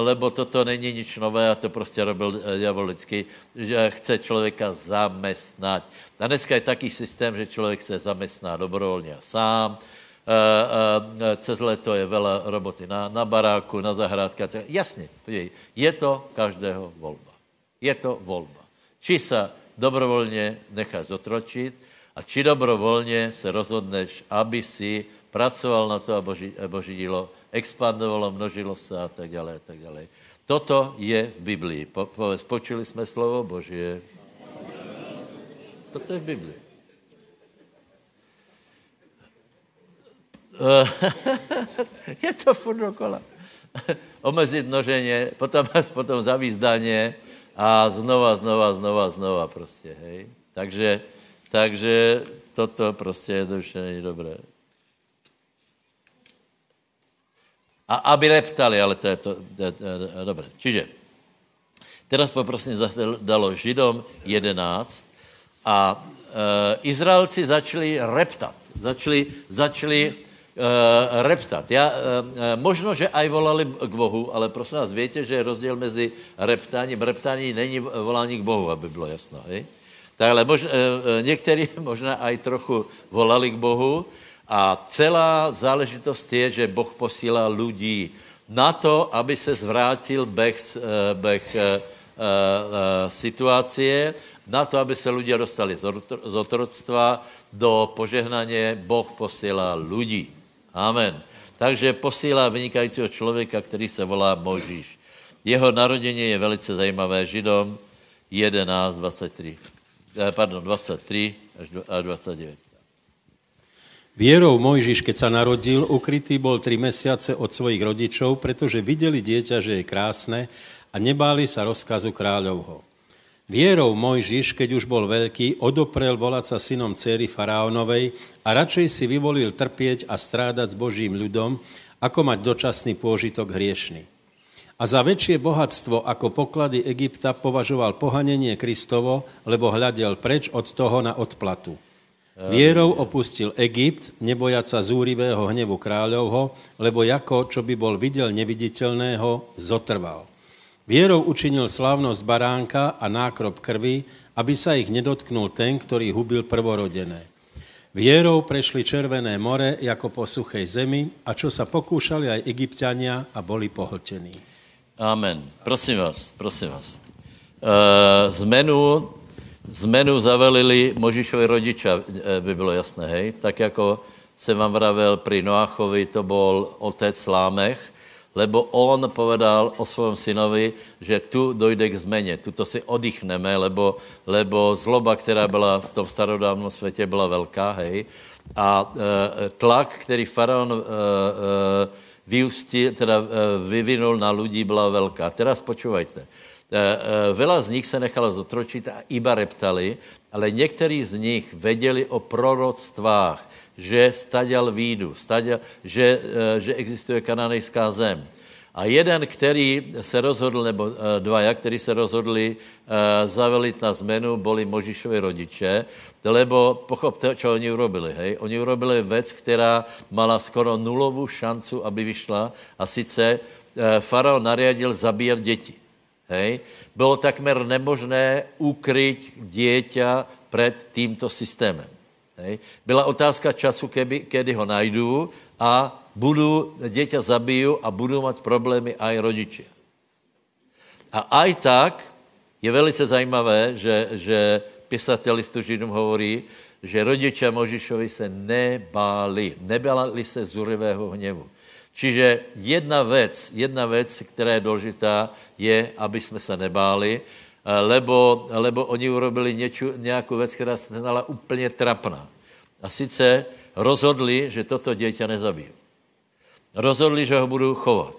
lebo toto není nič nové a to prostě robil diabol vždycky, že chce člověka zamestnat. A dneska je taký systém, že člověk se zamestná dobrovolně sám, e, cez leto je vela roboty na, na baráku, na zahrádce. Jasně, podívej, je to každého volba. Je to volba. Či se dobrovolně necháš zotročit a či dobrovolně se rozhodneš, aby si pracoval na to a boží, boží dílo expandovalo, množilo se a tak dále, a tak dále. Toto je v Biblii. Po, po, počuli jsme slovo Boží. Toto je v Biblii. je to furt dokola. Omezit množeně, potom, potom zavízdaně a znova, znova, znova, znova prostě, hej. Takže, takže toto prostě jednoduše není dobré. A aby reptali, ale to je to, to, je, to je dobré. Čiže, teraz poprosím zase dalo Židom 11 a e, Izraelci začali reptat. Začali, začali e, reptat. Já, e, možno, že aj volali k Bohu, ale prosím vás, větě, že je rozdíl mezi reptáním. Reptání není volání k Bohu, aby bylo jasno. Hej? Ale mož, e, někteří možná aj trochu volali k Bohu, a celá záležitost je, že Boh posílá lidí na to, aby se zvrátil beh, eh, beh e, e, situácie, na to, aby se lidé dostali z otroctva do požehnaně, Boh posílá lidí. Amen. Takže posílá vynikajícího člověka, který se volá Možíš. Jeho narodení je velice zajímavé. Židom 11, 23. Pardon, 23 až 29. Vierou Mojžiš, keď sa narodil, ukrytý bol tri mesiace od svojich rodičov, pretože videli dieťa, že je krásne a nebáli sa rozkazu kráľovho. Vierou Mojžiš, keď už bol veľký, odoprel volať sa synom céry faraónovej a radšej si vyvolil trpieť a strádať s Božím ľudom, ako mať dočasný pôžitok hriešný. A za väčšie bohatstvo ako poklady Egypta považoval pohanenie Kristovo, lebo hľadel preč od toho na odplatu. Vierou opustil Egypt, nebojať sa zúrivého hnevu kráľovho, lebo jako, čo by bol videl neviditeľného, zotrval. Vierou učinil slávnosť baránka a nákrop krvi, aby sa ich nedotknul ten, ktorý hubil prvorodené. Vierou prešli Červené more jako po suchej zemi a čo sa pokúšali aj egyptiania a boli pohltení. Amen. Prosím vás, prosím vás. Uh, zmenu Zmenu zavelili Možišovi rodiča, by bylo jasné, hej? Tak jako jsem vám vravel pri Noachovi, to byl otec Lámech, lebo on povedal o svém synovi, že tu dojde k zmeně, tu to si oddychneme, lebo, lebo zloba, která byla v tom starodávnom světě, byla velká, hej? A e, tlak, který faraon e, e, vyústil, teda e, vyvinul na lidi, byla velká. Teraz počúvajte. Eh, eh, Vela z nich se nechala zotročit a iba reptali, ale někteří z nich věděli o proroctvách, že staděl výjdu, staděl, že, eh, že existuje kananejská zem. A jeden, který se rozhodl, nebo dva, kteří se rozhodli zavelit na zmenu, byli Možišovi rodiče, lebo pochopte, čo oni urobili. Hej? Oni urobili věc, která mala skoro nulovou šancu, aby vyšla, a sice faraon nariadil zabíjet děti. Hej? Bylo takmer nemožné ukryť dieťa před tímto systémem. Hej? Byla otázka času, keby, kedy ho najdu a budu, dieťa zabiju a budou mít problémy aj rodiče. A aj tak je velice zajímavé, že, že pisatel listu Židům hovorí, že rodiče Možišovi se nebáli, nebáli se zurivého hněvu. Čiže jedna věc, jedna věc, která je důležitá, je, aby jsme se nebáli, lebo, lebo oni urobili něču, nějakou věc, která se stala úplně trapná. A sice rozhodli, že toto dieťa nezabijí. Rozhodli, že ho budou chovat.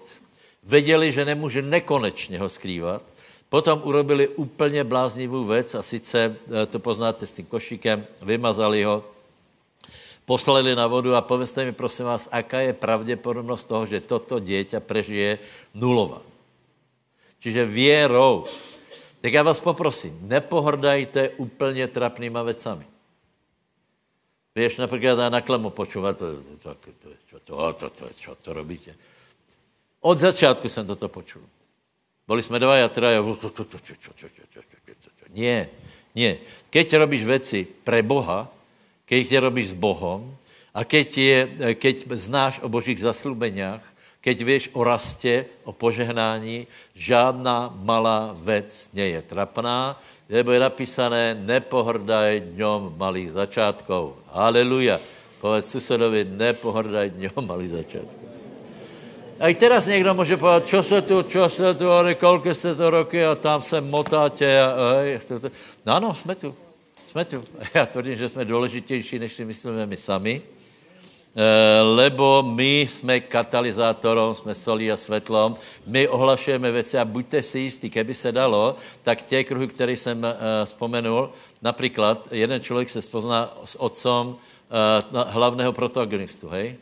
Věděli, že nemůže nekonečně ho skrývat. Potom urobili úplně bláznivou věc a sice, eh, to poznáte s tím košíkem, vymazali ho, poslali na vodu a povězte mi, prosím vás, aká je pravděpodobnost toho, že toto dieťa prežije nulová. Čiže věrou. Tak já vás poprosím, nepohrdajte úplně trapnýma vecami. Víš, například já na klemu počúvat, to, to, to, čo, to, to, to, čo to robíte. Od začátku jsem toto počul. Byli jsme dva a traja, nie, nie. Keď robíš věci pre Boha, keď tě robíš s Bohom a keď, je, keď znáš o božích zaslubeniach, keď víš o rastě, o požehnání, žádná malá věc nie je trapná, nebo je napísané, nepohrdaj dňom malých začátkov. Aleluja. Povedz susedovi, nepohrdaj dňom malých začátkov. A i teraz někdo může povedat, čo se tu, čo se tu, ale kolik jste to roky a tam se motáte. A, a, to. No ano, jsme tu. Jsme tu. Já tvrdím, že jsme důležitější, než si myslíme my sami, eh, lebo my jsme katalyzátorom, jsme solí a světlom, my ohlašujeme věci a buďte si jistí, keby se dalo, tak tě kruhy, které jsem eh, vzpomenul, například jeden člověk se spozná s otcem eh, hlavného protagonistu, hej?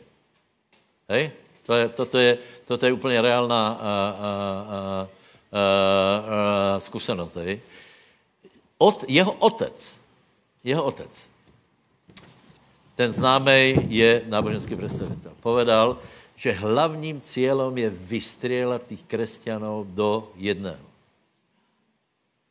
Hej? To je, toto, je, toto je úplně reálná a, a, a, a, a, zkušenost, hej? Od, jeho otec jeho otec. Ten známý je náboženský představitel. Povedal, že hlavním cílem je vystřelat těch křesťanů do jedného.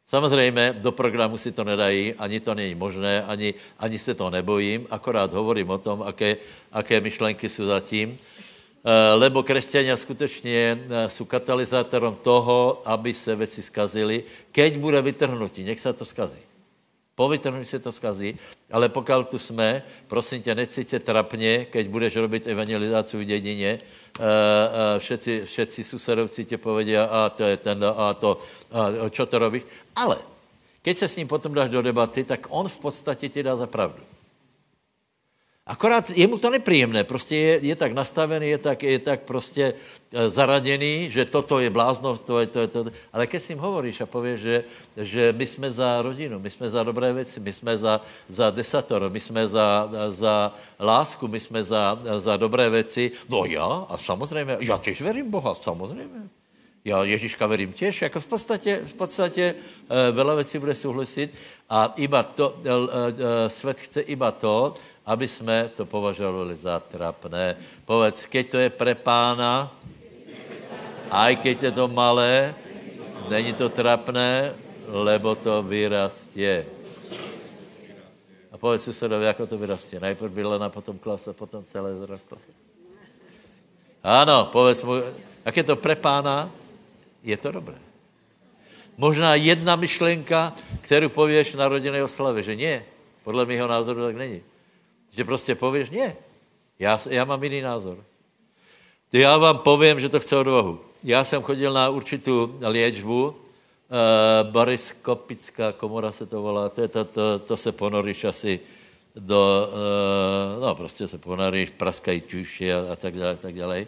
Samozřejmě do programu si to nedají, ani to není možné, ani, ani se to nebojím, akorát hovorím o tom, aké, aké myšlenky jsou zatím, eh, lebo křesťania skutečně eh, jsou katalyzátorem toho, aby se věci skazily. Keď bude vytrhnutí, nech se to skazí. Po vytrhnutí se to skazí, ale pokud tu jsme, prosím tě, necítě trapně, keď budeš robit evangelizaci v dědině, uh, uh, všetci, všetci susedovci tě povedí, a to je ten, a to, a čo to robíš. Ale keď se s ním potom dáš do debaty, tak on v podstatě ti dá za pravdu. Akorát je mu to nepříjemné, prostě je, je tak nastavený, je tak, je tak prostě e, zaraděný, že toto je bláznost, to je to, je to. Ale když s ním hovoríš a pověš, že, že my jsme za rodinu, my jsme za dobré věci, my jsme za, za desatoro, my jsme za, za lásku, my jsme za, za dobré věci, no já, a samozřejmě, já těž verím Boha, samozřejmě. Já Ježíška verím těž, jako v podstatě, v podstatě uh, veľa věcí bude souhlasit a iba to, uh, uh, svět chce iba to, aby jsme to považovali za trapné. Povedz, keď to je pre pána, aj keď je to malé, není to trapné, lebo to vyrastě. A povedz susedovi, jako to vyrastě. Najprv bylena, potom klasa, potom celé zra v klase. Ano, povedz mu, jak je to pre pána, je to dobré. Možná jedna myšlenka, kterou pověš na rodinné oslavě, že ne. Podle mého názoru tak není. Že prostě pověš, ne. Já, já mám jiný názor. Já vám povím, že to chce odvahu. Já jsem chodil na určitou léčbu, uh, bariskopická komora se to volá, to, je to, to, to se ponoríš asi do, uh, no prostě se ponoríš, praskají tuši a, a tak dále, tak dále.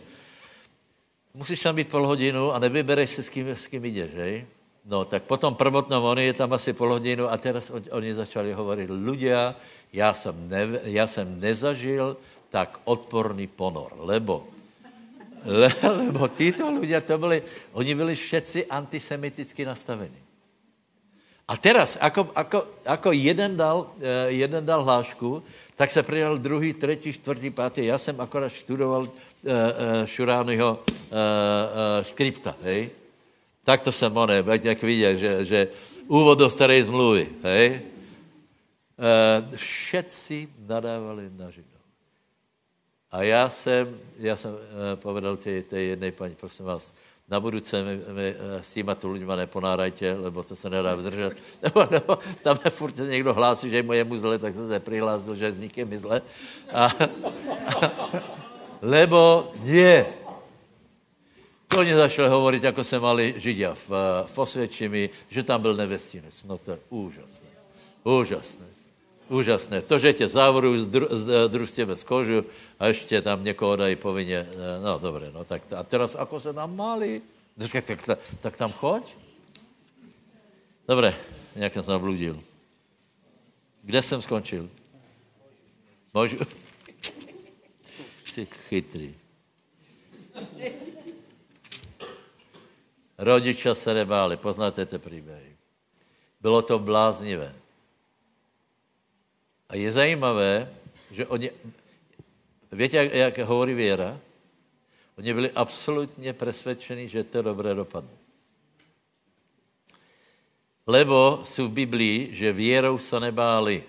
Musíš tam být pol hodinu a nevybereš se, s kým, s kým jdeš, hej? No, tak potom prvotnom oni je tam asi pol hodinu a teraz oni začali hovorit, ľudia, já jsem, ne, já jsem nezažil tak odporný ponor, lebo le, lebo títo ľudia to byli, oni byli všetci antisemiticky nastavení. A teraz, ako, ako, ako jeden, dal, uh, jeden dal hlášku, tak se pridal druhý, třetí, čtvrtý, pátý. Já jsem akorát študoval uh, uh, Šurányho uh, uh, skripta, hej. Tak to jsem oné, jak viděl, že, že úvod do staré zmluvy, hej. Uh, všetci nadávali na Židov. A já jsem, já jsem uh, povedal té, té jedné paní, prosím vás, na budouce mi, mi eh, s týma tu lidma neponárajte, lebo to se nedá vydržet. Nebo, nebo tam je furt někdo hlásí, že je mojemu zle, tak jsem se přihlásil, že s nikým zle. A, a, lebo nie. To oni začali hovorit, jako se mali Židia v, v Osvědčimi, že tam byl nevestinec. No to je úžasné. Úžasné. Úžasné. To, že tě z, dru, z družstěve z kožu a ještě tam někoho dají povinně, eh, no dobré, no tak a teraz ako se tam mali? Tak, tak, tak, tak tam choď. Dobré, nějak jsem zabludil. Kde jsem skončil? Můžu? Jsi chytrý. Rodiče se nebáli, poznáte ty příběhy. Bylo to bláznivé. A je zajímavé, že oni, víte, jak, jak hovorí věra? Oni byli absolutně přesvědčeni, že to dobré dopadne. Lebo jsou v Biblii, že věrou se nebáli.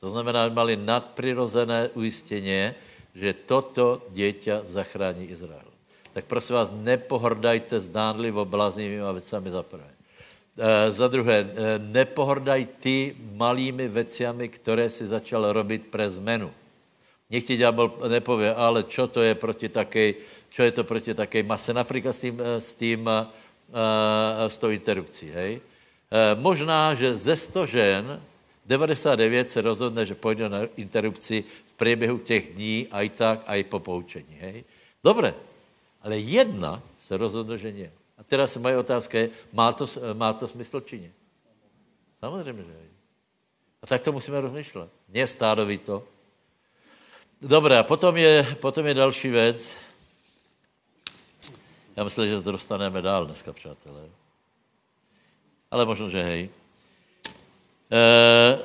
To znamená, že mali nadprirozené ujistění, že toto dieťa zachrání Izrael. Tak prosím vás, nepohrdajte zdánlivo bláznivými věcami za prvé. E, za druhé, e, nepohrdaj ty malými veciami, které si začal robit pre zmenu. Nech ti ďábel nepově, ale čo to je proti takej, čo je to proti takej mase, například s tím, e, s tím, s tou interrupcí, hej? Možná, že ze 100 žen 99 se rozhodne, že půjde na interrupci v průběhu těch dní, aj tak, aj po poučení, hej? Dobré, ale jedna se rozhodne, že nie. A teraz moje otázka je, má to, má to smysl či ne? Samozřejmě, že. A tak to musíme rozmýšlet. Nie stádoví to. Dobré, a potom je, potom je další věc. Já myslím, že se dostaneme dál dneska, přátelé. Ale možno, že hej. E,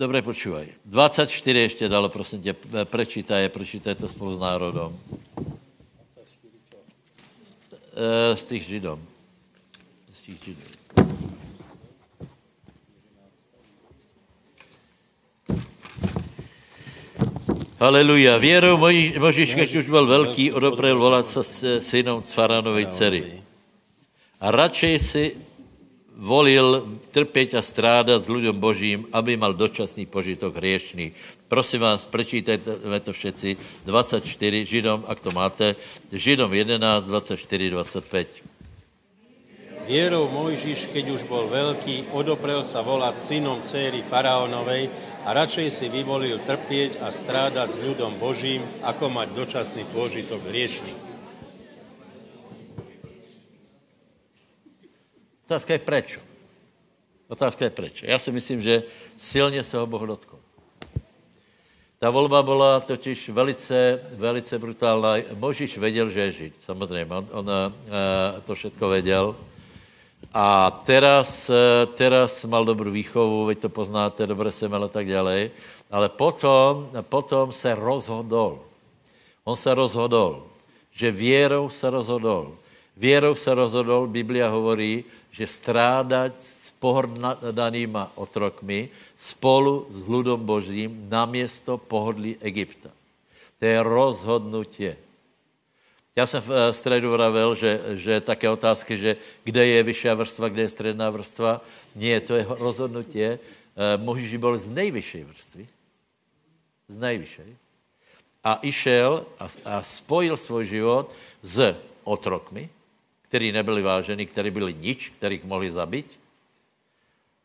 Dobré, počúvaj. 24 ještě dalo, prosím tě, prečítaj, prečítaj to spolu s národem. Eh, z těch židom. Z těch židom. Haleluja. Věrou Možíš, když už byl velký, odoprel volat se synom Faranovej dcery. A radšej si volil trpět a strádat s lidem božím, aby mal dočasný požitok hriešný. Prosím vás, prečítajte to všetci. 24 Židom, ak to máte. Židom 11, 24, 25. Vierou Mojžiš, keď už bol veľký, odoprel sa volať synom céry faraónovej a radšej si vyvolil trpieť a strádať s ľudom Božím, ako mať dočasný pôžitok hriešný. Otázka je prečo. Otázka je prečo. Já si myslím, že silně se ho Boh dotkl. Ta volba byla totiž velice, velice brutálna. Možíš věděl, že je žid, samozřejmě. On, on uh, to všetko věděl. A teraz, teraz mal dobrou výchovu, vy to poznáte, dobře se a tak dále. Ale potom, potom se rozhodol. On se rozhodol, že věrou se rozhodol. Věrou se rozhodol, Biblia hovorí, že strádat s pohrdanýma otrokmi spolu s ľudom Božím na město pohodlí Egypta. To je rozhodnutě. Já jsem v eh, středu vravil, že, že také otázky, že kde je vyšší vrstva, kde je středná vrstva. Nie, to je rozhodnutí. Eh, Možíš byl z nejvyšší vrstvy. Z nejvyšší. A išel a, a spojil svůj život s otrokmi, kteří nebyli vážení, kteří byli nič, kterých mohli zabít.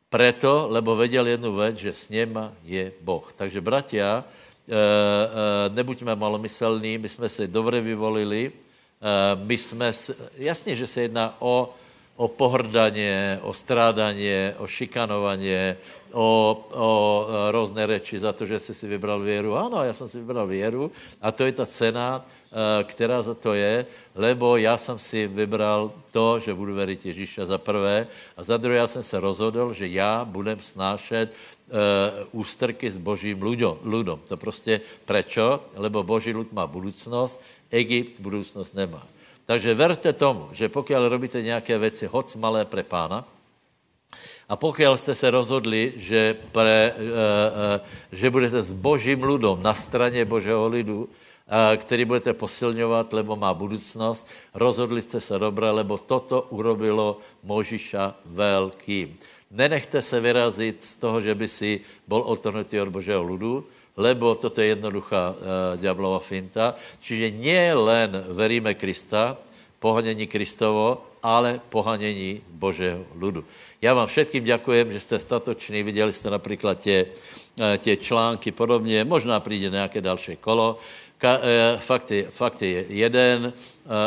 Preto, lebo věděl jednu věc, že s něma je Boh. Takže, bratia, Eh, eh, nebuďme malomyselní, my jsme si dobře vyvolili, eh, my jsme, jasně, že se jedná o, o pohrdaně, o strádaně, o šikanovaně, o, o různé reči za to, že jsi si vybral věru. Ano, já jsem si vybral věru a to je ta cena, která za to je, lebo já jsem si vybral to, že budu věřit Ježíša za prvé a za druhé já jsem se rozhodl, že já budem snášet uh, ústrky s božím ľudom, ľudom. To prostě prečo? Lebo boží ľud má budoucnost, Egypt budoucnost nemá. Takže verte tomu, že pokud robíte nějaké věci hoc malé pre pána, a pokud jste se rozhodli, že, pre, uh, že budete s božím ľudom na straně božího lidu, který budete posilňovat, lebo má budoucnost. Rozhodli jste se dobré, lebo toto urobilo Možiša velkým. Nenechte se vyrazit z toho, že by si bol otrhnutý od Božího ludu, lebo toto je jednoduchá uh, diablova finta. Čiže nie len veríme Krista, pohanění Kristovo, ale pohanění Božího ludu. Já vám všetkým děkujem, že jste statoční, viděli jste například tě, uh, tě články podobně, možná přijde nějaké další kolo. Ka, e, fakt, je, fakt je jeden, e,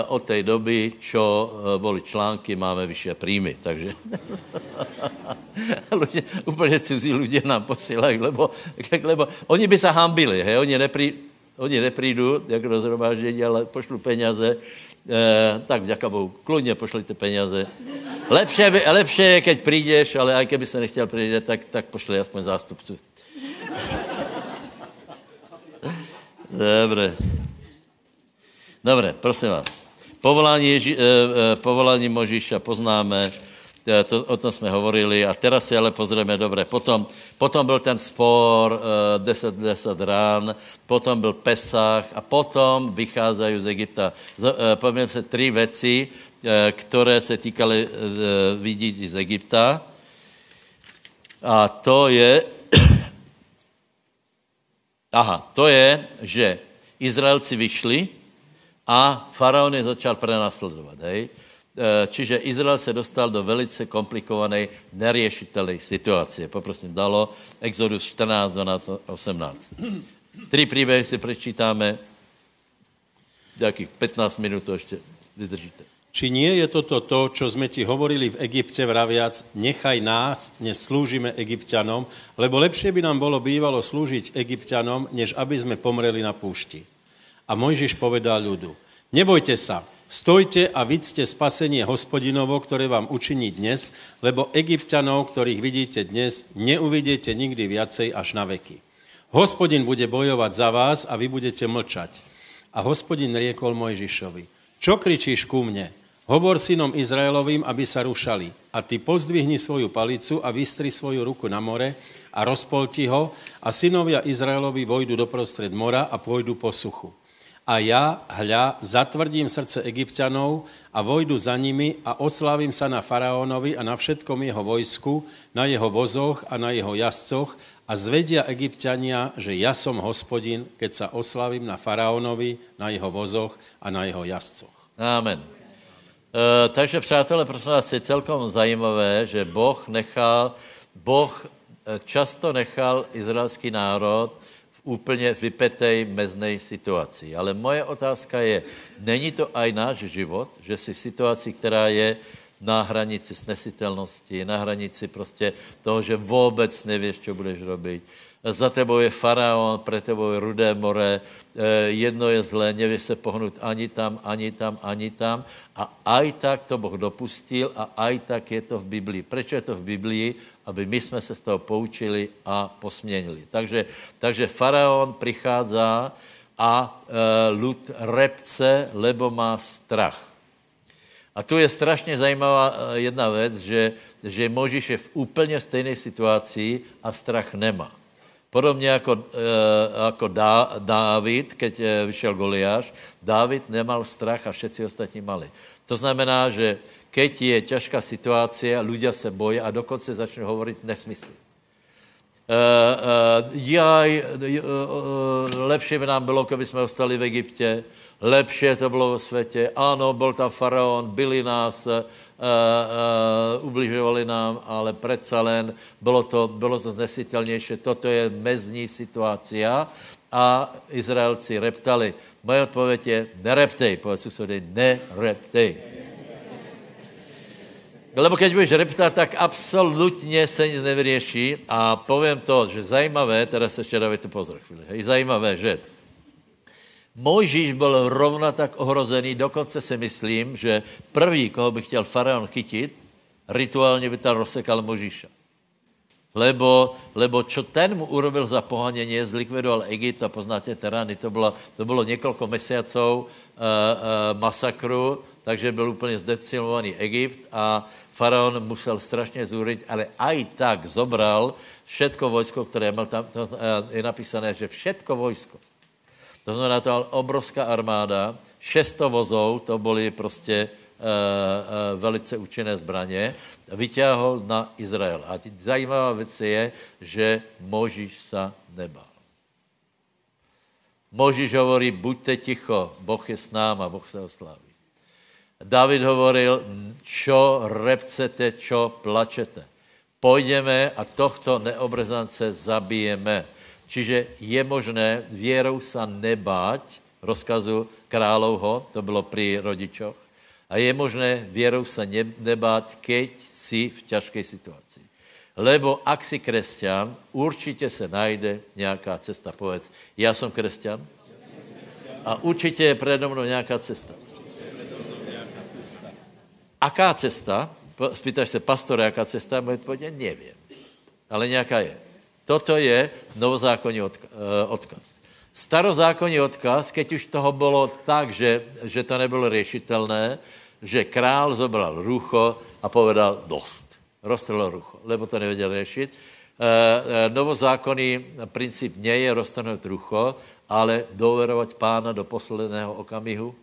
od té doby, čo e, boli články, máme vyšší príjmy, takže ľudia, úplně cizí lidé nám posílají, lebo, lebo oni by se hambili, hej? Oni, neprí, oni neprídu, jak rozhromáždění, ale pošlu peněze, e, tak vďaka Bohu, kludně pošlite peněze. Lepše, lepše je, keď přijdeš, ale aj keby se nechtěl přijít, tak, tak pošli aspoň zástupců. Dobre. Dobre, prosím vás. Povolání, Ježi, eh, eh, povolání Možíša poznáme, eh, to, o tom jsme hovorili a teraz si ale pozrieme dobre. Potom, potom byl ten spor 10, 10 rán, potom byl Pesach a potom vycházají z Egypta. Povím se tři věci, které se týkaly lidí z Egypta. A to je Aha, to je, že Izraelci vyšli a faraon je začal prenasledovat. Hej? E, čiže Izrael se dostal do velice komplikované, neriešitelné situace. Poprosím, dalo Exodus 14, 12, 18. Tři příběhy si přečítáme, nějakých 15 minut to ještě vydržíte. Či nie je toto to, čo sme ti hovorili v Egypte vraviac, nechaj nás, než slúžime Egyptianom, lebo lepšie by nám bolo bývalo slúžiť Egyptianom, než aby sme pomreli na púšti. A Mojžiš povedal ľudu, nebojte sa, stojte a vidzte spasenie hospodinovo, ktoré vám učiní dnes, lebo Egyptianov, ktorých vidíte dnes, neuvidíte nikdy viacej až na veky. Hospodin bude bojovať za vás a vy budete mlčať. A hospodin riekol Mojžišovi, čo kričíš ku mne? Hovor synom Izraelovým, aby sa rušali. A ty pozdvihni svoju palicu a vystri svoju ruku na more a rozpolti ho a synovia Izraelovi vojdu doprostred mora a pôjdu po suchu. A ja, hľa, zatvrdím srdce egyptianov a vojdu za nimi a oslavím sa na faraónovi a na všetkom jeho vojsku, na jeho vozoch a na jeho jazdcoch a zvedia egyptiania, že ja som hospodin, keď sa oslavím na faraónovi, na jeho vozoch a na jeho jazdcoch. Amen. E, takže přátelé, prosím vás, je celkom zajímavé, že Boh nechal, Boh e, často nechal izraelský národ v úplně vypetej meznej situaci. Ale moje otázka je, není to aj náš život, že si v situaci, která je na hranici snesitelnosti, na hranici prostě toho, že vůbec nevíš, co budeš robit. Za tebou je faraon, pre tebou je rudé more, eh, jedno je zlé, nevíš se pohnout ani tam, ani tam, ani tam. A aj tak to Boh dopustil a aj tak je to v Biblii. Proč je to v Biblii? Aby my jsme se z toho poučili a posměnili. Takže, takže faraon přichází a e, lud repce, lebo má strach. A tu je strašně zajímavá eh, jedna věc, že, že Možíš je v úplně stejné situaci a strach nemá. Podobně jako, e, jako Dá, Dávid, keď e, vyšel Goliáš, Dávid nemal strach a všetci ostatní mali. To znamená, že keď je těžká situace, ľudia se bojí a dokonce začnou hovorit nesmysly. Uh, uh, jaj, uh, lepší by nám bylo, kdyby jsme ostali v Egyptě, lepší to bylo v světě. Ano, byl tam faraon, byli nás, uh, uh, ubližovali nám, ale přece len bylo to, bylo to znesitelnější. Toto je mezní situace a Izraelci reptali. Moje odpověď je, nereptej, povedz susedovi, nereptej. Lebo keď budeš reptat, tak absolutně se nic nevyřeší a povím to, že zajímavé, teda se ještě dávajte pozor chvíli, hej, zajímavé, že Mojžíš byl rovna tak ohrozený, dokonce si myslím, že prvý, koho by chtěl faraon chytit, rituálně by tam rozsekal Mojžíša. Lebo, lebo čo ten mu urobil za pohanění, zlikvidoval Egypt a poznáte terány, to bylo, to bylo několik měsíců uh, uh, masakru, takže byl úplně zdecimovaný Egypt a faraon musel strašně zúrit, ale aj tak zobral všetko vojsko, které měl tam, to je napísané, že všetko vojsko. To znamená, to obrovská armáda, 600 vozů, to byly prostě uh, uh, velice účinné zbraně, vyťáhol na Izrael. A zajímavá věc je, že Možíš se nebál. Možíš hovorí, buďte ticho, Boh je s náma, Boh se osláví. David hovoril, čo repcete, čo plačete. Půjdeme a tohto neobrezance zabijeme. Čiže je možné věrou se nebáť rozkazu královho, to bylo při rodičoch, a je možné věrou se nebát, keď si v těžké situaci. Lebo ak si křesťan, určitě se najde nějaká cesta. Povedz, já jsem křesťan a určitě je predo mnou nějaká cesta. Aká cesta? Spýtaš se, pastore, jaká cesta? Můj odpověď nevím. Ale nějaká je. Toto je novozákonní eh, odkaz. Starozákonní odkaz, keď už toho bylo tak, že, že to nebylo řešitelné, že král zobral rucho a povedal dost. Roztrhlo rucho, lebo to nevěděl řešit. E, e, novozákonný princip nie je roztrhnout rucho, ale doverovat pána do posledného okamihu.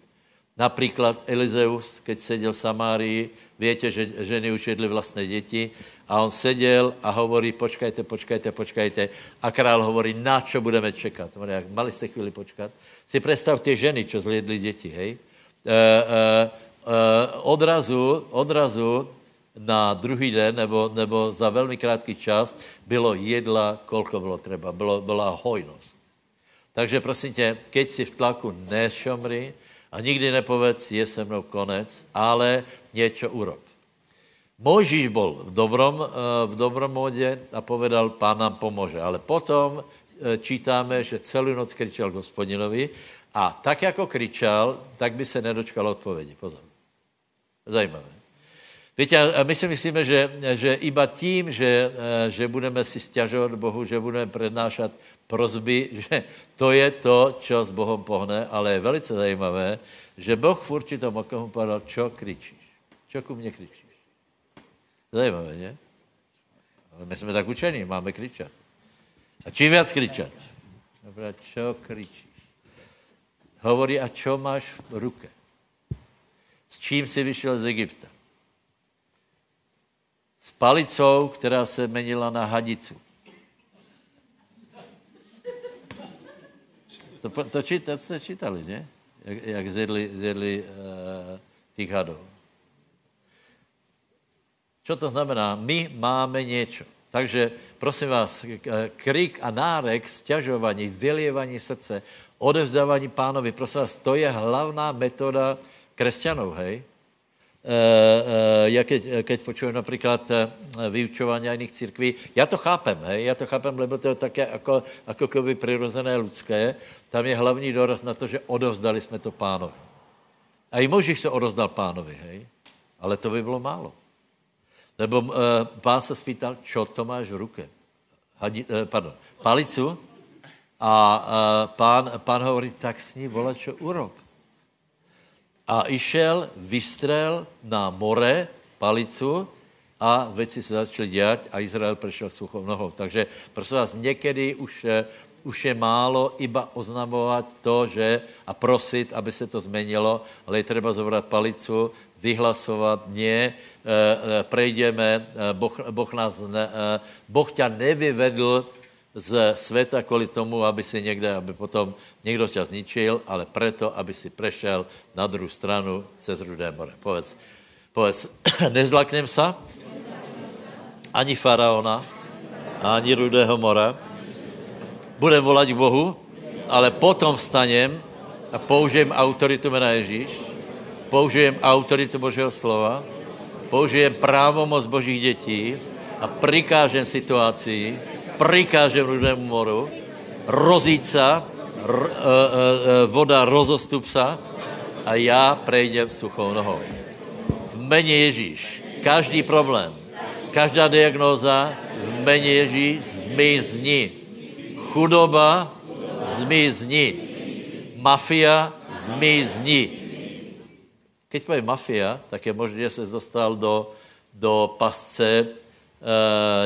Například Elizeus, keď seděl v Samárii, víte, že ženy už jedli vlastné děti a on seděl a hovorí, počkajte, počkajte, počkajte. A král hovorí, na čo budeme čekat? Jak mali jste chvíli počkat? Si představte ženy, čo zliedli děti, hej? E, e, Eh, odrazu, odrazu na druhý den nebo, nebo za velmi krátký čas bylo jedla, kolko bylo třeba. Bylo, byla hojnost. Takže prosím tě, keď si v tlaku nešomri a nikdy nepovedz, je se mnou konec, ale něco urob. Mojžíš byl v dobrom, eh, v dobrom modě a povedal, pán nám pomůže. Ale potom eh, čítáme, že celou noc kričel gospodinovi a tak, jako kričal, tak by se nedočkal odpovědi. Pozor. Zajímavé. Víte, my si myslíme, že, že iba tím, že, eh, že budeme si stěžovat Bohu, že budeme přednášet prozby, že to je to, čo s Bohem pohne, ale je velice zajímavé, že Boh v určitom okamžiku povedal, čo kričíš? Čo ku mně kričíš? Zajímavé, ne? Ale my jsme tak učení, máme kričat. A čím víc kričat? Dobrá, čo kričíš? Hovorí, a čo máš v ruke? S čím si vyšel z Egypta? S palicou, která se menila na hadicu. To, to, číta, to jste čítali, ne? Jak, jak zjedli, zjedli uh, těch hadů. Co to znamená? My máme něco. Takže prosím vás, krik a nárek, stěžování, vylievání srdce, odevzdávání pánovi, prosím vás, to je hlavná metoda křesťanů, hej? Ja keď, keď počujem například vyučování jiných církví, já to chápem, hej, já to chápem, lebo to je také jako, jako keby přirozené ľudské, tam je hlavní doraz na to, že odovzdali jsme to pánovi. A i Možíš to odozdal pánovi, hej, ale to by bylo málo. Lebo uh, pán se spýtal, čo to máš v ruke? Hadi, uh, pardon, palicu? A uh, pán, pán hovorí, tak s ní vola, čo urob. A išel, vystrel na more palicu a věci se začaly dělat a Izrael prešel suchou nohou. Takže prosím vás, někdy už, eh, už je málo iba oznamovat to, že a prosit, aby se to změnilo, ale je třeba zobrat palicu, vyhlasovat, ne, eh, eh, prejdeme, boh, boh, nás ne, boh tě nevyvedl z světa kvůli tomu, aby si někde, aby potom někdo tě zničil, ale proto, aby si prešel na druhou stranu cez Rudé more. Povedz, povedz nezlaknem se, ani faraona, ani Rudého mora. Budem volat k Bohu, ale potom vstanem a použijem autoritu jména Ježíš, použijem autoritu Božího slova, použijem právomoc Božích dětí a přikážem situaci, prikážem rudému moru, rozíca, r, e, e, e, voda rozostup sa a já prejdem suchou nohou. V mene Ježíš. Každý problém, každá diagnóza v mene Ježíš zmizni. Chudoba zmizni. Mafia zmizni. Keď povím mafia, tak je možné, že se dostal do, do pasce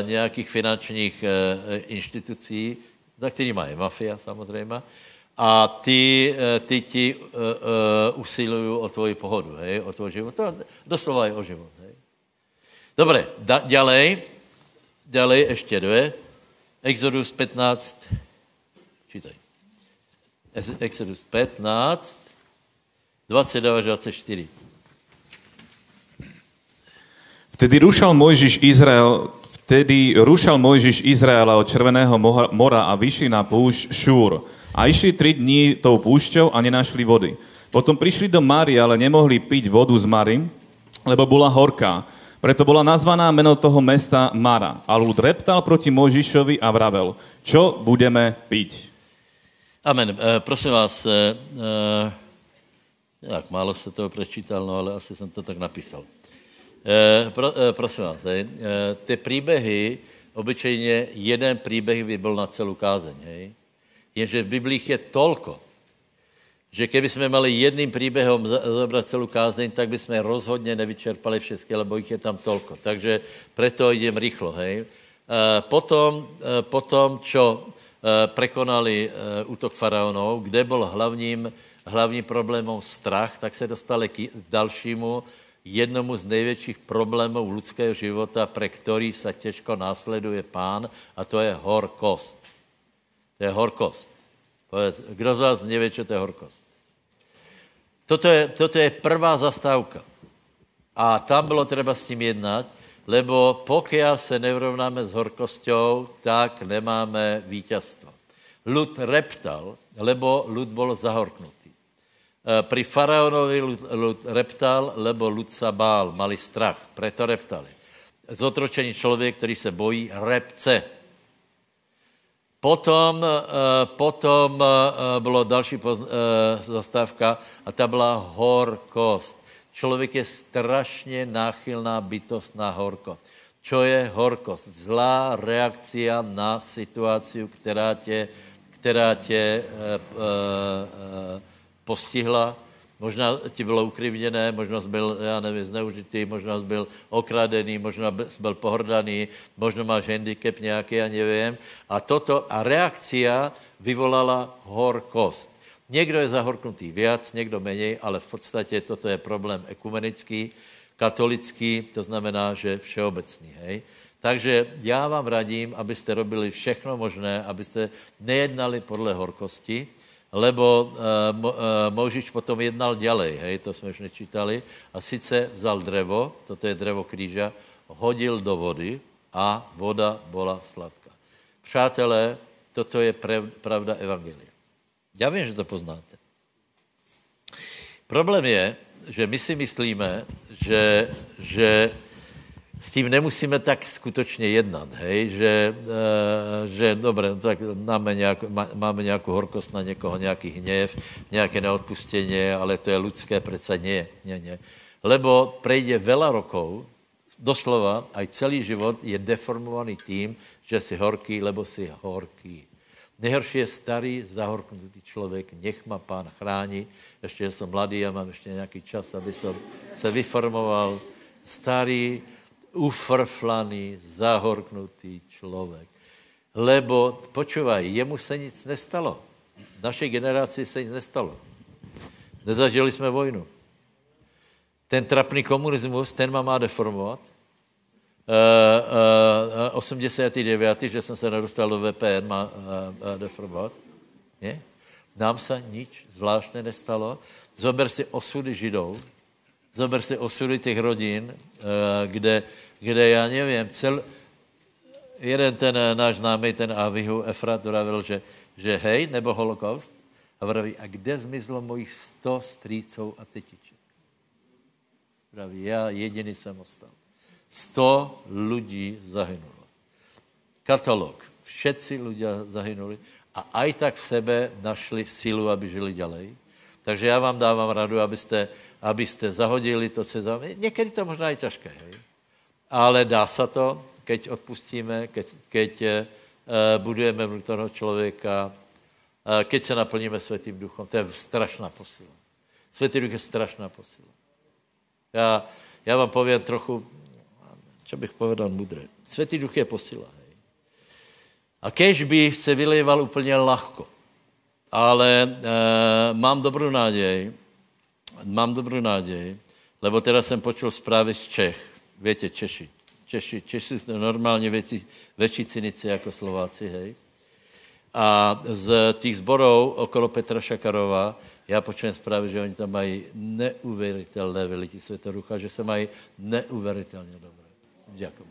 nějakých finančních eh, institucí, za kterými je mafia samozřejmě, a ty, eh, ty ti usilují o tvoji pohodu, hej, o tvoj život. To doslova je o život. Hej. Dobre, da, ďalej, ďalej ještě dvě. Exodus 15, čítaj. Exodus 15, 29 24. Vtedy rušal Mojžiš Izrael, vtedy rušal Mojžiš Izraela od Červeného mora a vyšli na púšť Šúr. A išli tri dní tou púšťou a nenašli vody. Potom prišli do Mary, ale nemohli piť vodu z Mary, lebo bola horká. Preto bola nazvaná meno toho mesta Mara. A ľud reptal proti Mojžišovi a vravel, čo budeme piť? Amen. E, prosím vás, e, e, jak málo se toho prečítal, no ale asi jsem to tak napísal. Eh, pro, eh, prosím vás, eh, ty příběhy, obyčejně jeden příběh by byl na celou kázeň, hej. Jenže v Biblích je tolko, že keby jsme měli jedným příběhem zabrat celou kázeň, tak bychom rozhodně nevyčerpali všechny, lebo jich je tam tolko. Takže preto jdem rychlo, hej. Potom, potom čo prekonali útok faraonov, kde byl hlavním, hlavním problémem strach, tak se dostali k dalšímu, jednomu z největších problémů lidského života, pre který se těžko následuje pán, a to je horkost. To je horkost. Kdo z vás neví, co to je horkost? Toto je, toto je prvá zastávka. A tam bylo třeba s tím jednat, lebo pokud se nevrovnáme s horkostou, tak nemáme vítězstvo. Lud reptal, lebo lud byl zahorknut. Eh, pri faraonovi lud, reptal, lebo lud sa bál, mali strach, preto reptali. Zotročený člověk, který se bojí, repce. Potom, eh, potom eh, bylo další zastávka a ta byla horkost. Člověk je strašně náchylná bytost na horkost. Čo je horkost? Zlá reakcia na situaci, která tě, která tě uh, uh, postihla, možná ti bylo ukrivněné, možná jsi byl, já nevím, zneužitý, možná jsi byl okradený, možná jsi byl pohrdaný, možná máš handicap nějaký, já nevím. A toto, a reakcia vyvolala horkost. Někdo je zahorknutý víc, někdo méně, ale v podstatě toto je problém ekumenický, katolický, to znamená, že všeobecný, hej. Takže já vám radím, abyste robili všechno možné, abyste nejednali podle horkosti, lebo uh, uh, Mojžiš potom jednal ďalej, hej, to jsme už nečítali, a sice vzal drevo, toto je drevo kříža, hodil do vody a voda byla sladká. Přátelé, toto je pravda Evangelia. Já vím, že to poznáte. Problém je, že my si myslíme, že, že s tím nemusíme tak skutečně jednat, hej, že, e, že dobré, no tak máme, nějak, máme nějakou horkost na někoho, nějaký hněv, nějaké neodpustění, ale to je lidské, přece nie, nie, nie. Lebo prejde veľa rokov, doslova, aj celý život je deformovaný tím, že si horký, lebo si horký. Nejhorší je starý, zahorknutý člověk, nech ma pán chrání, ještě jsem mladý a mám ještě nějaký čas, aby som se vyformoval. Starý, ufrflaný, zahorknutý člověk. Lebo, počúvaj, jemu se nic nestalo. V naší generaci se nic nestalo. Nezažili jsme vojnu. Ten trapný komunismus, ten má má deformovat. Uh, uh, 89., že jsem se nedostal do VPN, má uh, deformovat. Nie? Nám se nič zvláštne nestalo. Zober si osudy židov, Zober si osudy těch rodin, eh, kde, kde já nevím, cel, jeden ten eh, náš známý, ten Avihu Efrat, vravil, že, že hej, nebo holokaust, a vraví, a kde zmizlo mojich sto strýcov a tetiček? Vraví, já jediný jsem ostal. Sto lidí zahynulo. Katalog. Všetci ľudia zahynuli a aj tak v sebe našli sílu, aby žili ďalej. Takže já vám dávám radu, abyste, abyste zahodili to, co je za... Někdy to možná je těžké, hej? ale dá se to, keď odpustíme, keď, keď uh, budujeme vnútorného člověka, uh, keď se naplníme světým duchom. To je strašná posila. Světý duch je strašná posila. Já, já vám povím trochu, čo bych povedal mudře. Světý duch je posila. Hej. A kež by se vylejval úplně lahko. Ale e, mám dobrou náděj, mám dobrou náděj, lebo teda jsem počul zprávy z Čech. Víte, Češi. Češi, Češi jsou normálně věci, větší cynici jako Slováci, hej. A z těch zborů okolo Petra Šakarova, já počujem zprávy, že oni tam mají neuvěřitelné vylití světorucha, že se mají neuvěřitelně dobré. Děkuji.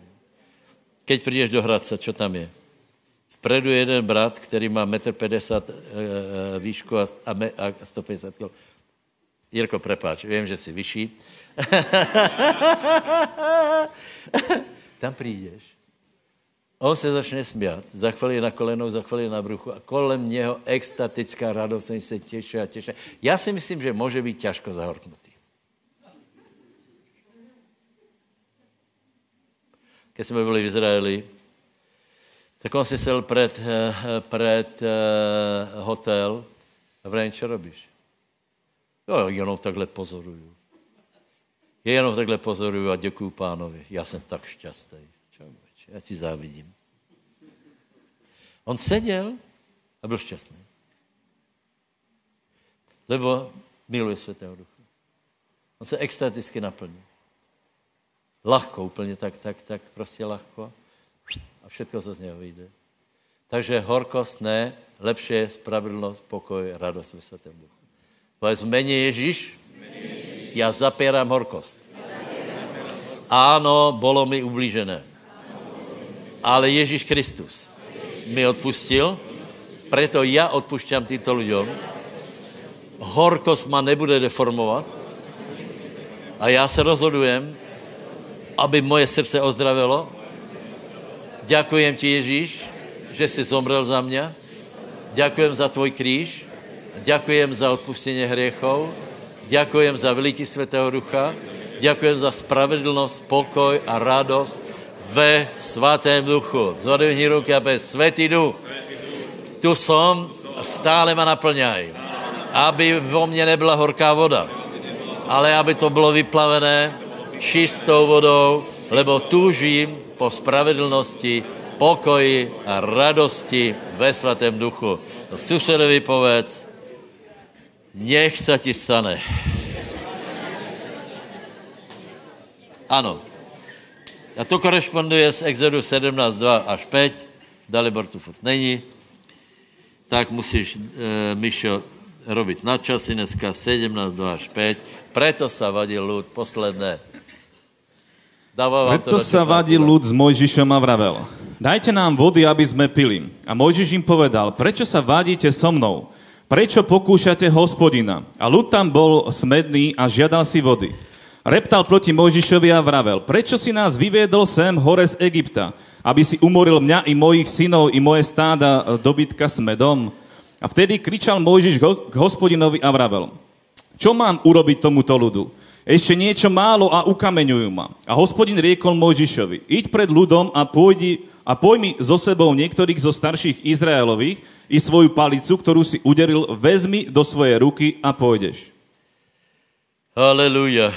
Keď přijdeš do Hradce, co tam je? Vpredu jeden brat, který má 1,50 m eh, eh, výšku a, a 150 kg. Jirko, prepáč, vím, že jsi vyšší. Tam přijdeš. On se začne smět, za chvíli na kolenou, za chvíli na bruchu a kolem něho extatická radost, se těší a těší. Já si myslím, že může být těžko zahorknutý. Když jsme byli v Izraeli, tak on si sel před, eh, před eh, hotel a vrajím, čo robíš? Jo, jenom takhle pozoruju. Je jenom takhle pozoruju a děkuju pánovi. Já jsem tak šťastný. Já ti závidím. On seděl a byl šťastný. Lebo miluje Světého Ducha. On se extaticky naplní. Lahko, úplně tak, tak, tak, prostě lahko a všechno, co z něho vyjde. Takže horkost ne, lepší je spravedlnost, pokoj, radost ve svatém duchu. Povedz, mene Ježíš, já zapírám horkost. Áno, bolo mi ublížené. Ale Ježíš Kristus mi odpustil, preto já odpušťám týmto lidem. Horkost ma nebude deformovat a já se rozhodujem, aby moje srdce ozdravilo, Ďakujem ti, Ježíš, že jsi zomrel za mě. Ďakujem za tvoj kříž. Ďakujem za odpustení hriechov. Ďakujem za vylití Svetého Ducha. Ďakujem za spravedlnost, pokoj a radost ve svatém duchu. Zodvihni ruky a bez Svetý duch. Tu som, stále ma naplňaj. Aby vo mně nebyla horká voda, ale aby to bylo vyplavené čistou vodou, lebo túžím po spravedlnosti, pokoji a radosti ve svatém duchu. Susedovi povedz, nech se ti stane. Ano. A to koresponduje s Exodu 17, 2 až 5. Dalibor tu furt není. Tak musíš, e, Mišo, robiť na časy dneska 17, 2 až 5. Preto sa vadil ľud posledné Preto sa vadil ľud s Mojžišom a vravel, dajte nám vody, aby sme pili. A Mojžiš im povedal, prečo sa vadíte so mnou? Prečo pokúšate hospodina? A ľud tam bol smedný a žiadal si vody. Reptal proti Mojžišovi a vravel, prečo si nás vyviedol sem hore z Egypta, aby si umoril mňa i mojich synov i moje stáda e, dobytka s medom? A vtedy kričal Mojžiš k hospodinovi a vravel, čo mám urobiť tomuto ľudu? Ešte niečo málo a ukameňujú ma. A hospodin riekol Mojžišovi, iď pred ľudom a pôjdi a pojmi so sebou niektorých zo starších Izraelových i svoju palicu, ktorú si uderil, vezmi do svojej ruky a pôjdeš. Haleluja.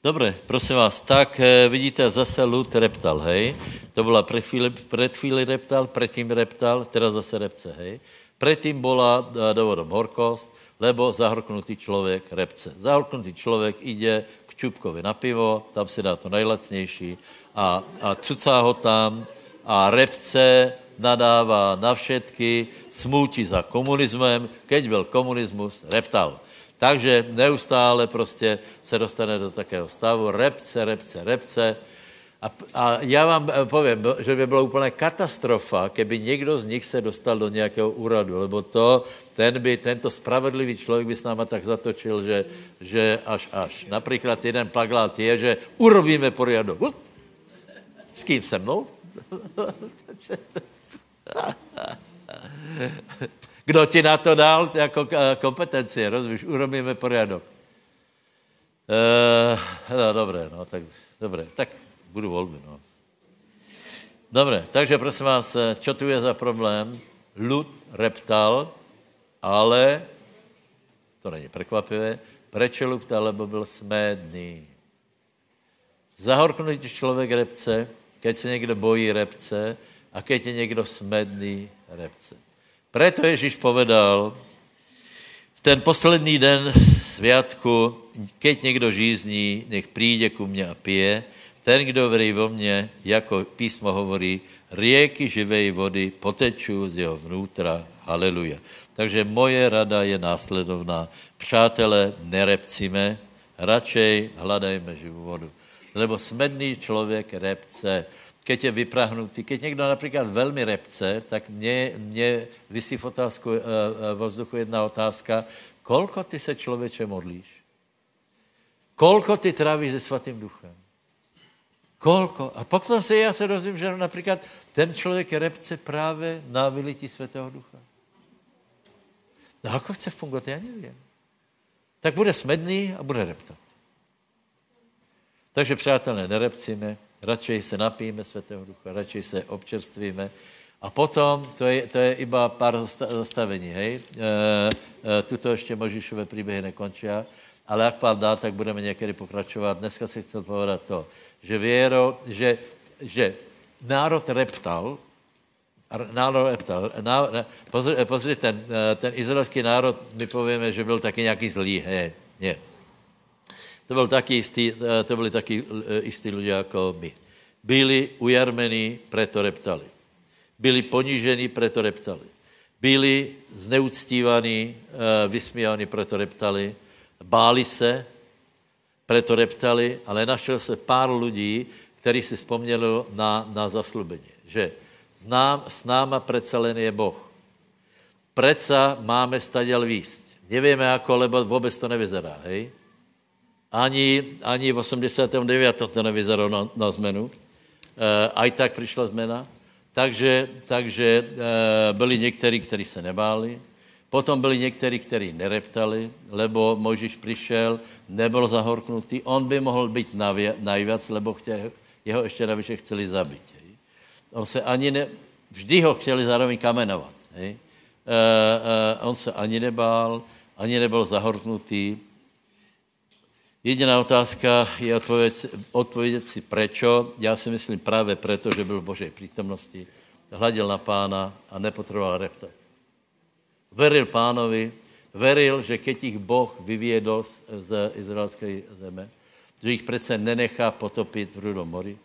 Dobre, prosím vás, tak eh, vidíte, zase lud reptal, hej? To byla před chvíli, před chvíli reptal, předtím reptal, teraz zase repce, hej? Predtým bola eh, dovodom horkost, lebo zahorknutý člověk repce. Zahorknutý člověk ide k Čupkovi na pivo, tam si dá to nejlacnější a, a cucá ho tam a repce nadává na všetky, smúti za komunismem, keď byl komunismus, reptal. Takže neustále prostě se dostane do takého stavu, repce, repce, repce. A, a já vám eh, povím, že by byla úplně katastrofa, keby někdo z nich se dostal do nějakého úradu, lebo to, ten by, tento spravedlivý člověk by s náma tak zatočil, že, že až až. Například jeden plaglát je, že urobíme poriadok. Uh, s kým se mnou? Kdo ti na to dal jako eh, kompetenci, rozvíš, urobíme poriadok. Uh, no, dobré, no, tak, dobré, tak budu volby, no. Dobré, takže prosím vás, čo tu je za problém? Lud reptal, ale, to není překvapivé, proč luptal, lebo byl smédný. Zahorknutý člověk repce, keď se někdo bojí repce a keď je někdo smedný repce. Preto Ježíš povedal, v ten poslední den světku, keď někdo žízní, nech přijde ku mně a pije, ten, kdo verí vo mně, jako písmo hovorí, rieky živej vody potečou z jeho vnútra. Haleluja. Takže moje rada je následovná. Přátelé, nerepcíme, radšej hledajme živou vodu. Lebo smedný člověk repce, keď je vyprahnutý, keď někdo například velmi repce, tak mě, mě vysí v otázku, uh, uh, vzduchu jedna otázka, kolko ty se člověče modlíš? Kolko ty trávíš se svatým duchem? Kolko? A potom se já se dozvím, že například ten člověk repce právě na vylití svatého ducha. No ako chce fungovat, já nevím. Tak bude smedný a bude reptat. Takže přátelé, nerepcíme, radšej se napijeme Svatého Ducha, radšej se občerstvíme. A potom, to je, to je iba pár zastavení, hej. E, e, tuto ještě Možišové příběhy nekončí, ale jak pán dá, tak budeme někdy pokračovat. Dneska si chcel povedat to, že věro, že, že národ reptal, národ reptal, ná, pozri, pozri ten, ten izraelský národ, my povíme, že byl taky nějaký zlý, hej, nie. To, byl taky istý, eh, to byli taky eh, istí lidé jako my. Byli ujarmení, preto reptali. Byli ponížení, preto reptali. Byli zneuctívaní, eh, vysmívaní, preto reptali. Báli se, preto reptali, ale našel se pár lidí, kteří si vzpomněli na, na zaslubení, že znám, s náma přece len je Boh. Preca máme staděl výst. Nevíme jako, lebo vůbec to nevyzerá, hej? Ani, ani v 89. to nevyzeralo na, na zmenu. E, aj tak přišla zmena. Takže, takže e, byli někteří, kteří se nebáli. Potom byli někteří, kteří nereptali, lebo Mojžíš přišel, nebyl zahorknutý. On by mohl být najvíc, lebo chtě, jeho ještě navíc chceli zabít. Hej. On se ani ne, vždy ho chtěli zároveň kamenovat. Hej. E, e, on se ani nebál, ani nebyl zahorknutý, Jediná otázka je odpovědět, odpovědět si prečo. Já si myslím právě proto, že byl v Božej přítomnosti, hladil na pána a nepotřeboval reptat. Veril pánovi, veril, že keď jich Boh vyvědol z izraelské zeme, že jich přece nenechá potopit v Rudom mori.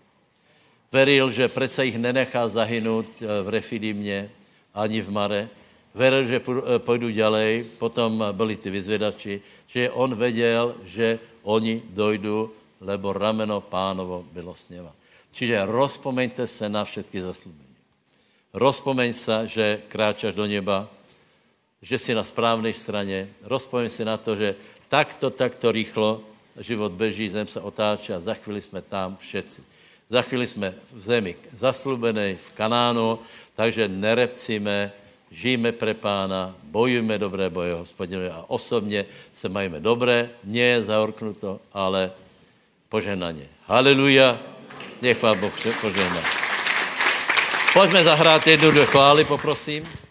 Veril, že přece jich nenechá zahynout v Refidimě ani v Mare, veril, že půjdu ďalej, potom byli ty vyzvědači, že on věděl, že oni dojdu, lebo rameno pánovo bylo s něma. Čiže rozpomeňte se na všetky zaslúbení. Rozpomeň se, že kráčaš do neba, že jsi na správné straně. Rozpovím si na to, že takto, takto rýchlo život beží, zem se otáčí a za chvíli jsme tam všetci. Za chvíli jsme v zemi zaslubené, v Kanánu, takže nerepcíme, žijeme pre pána, bojujeme dobré boje hospodinovi a osobně se majíme dobré, je zaorknuto, ale požehnaně. Haleluja, nech vám Boh požehná. Pojďme zahrát jednu, dvě chvály, poprosím.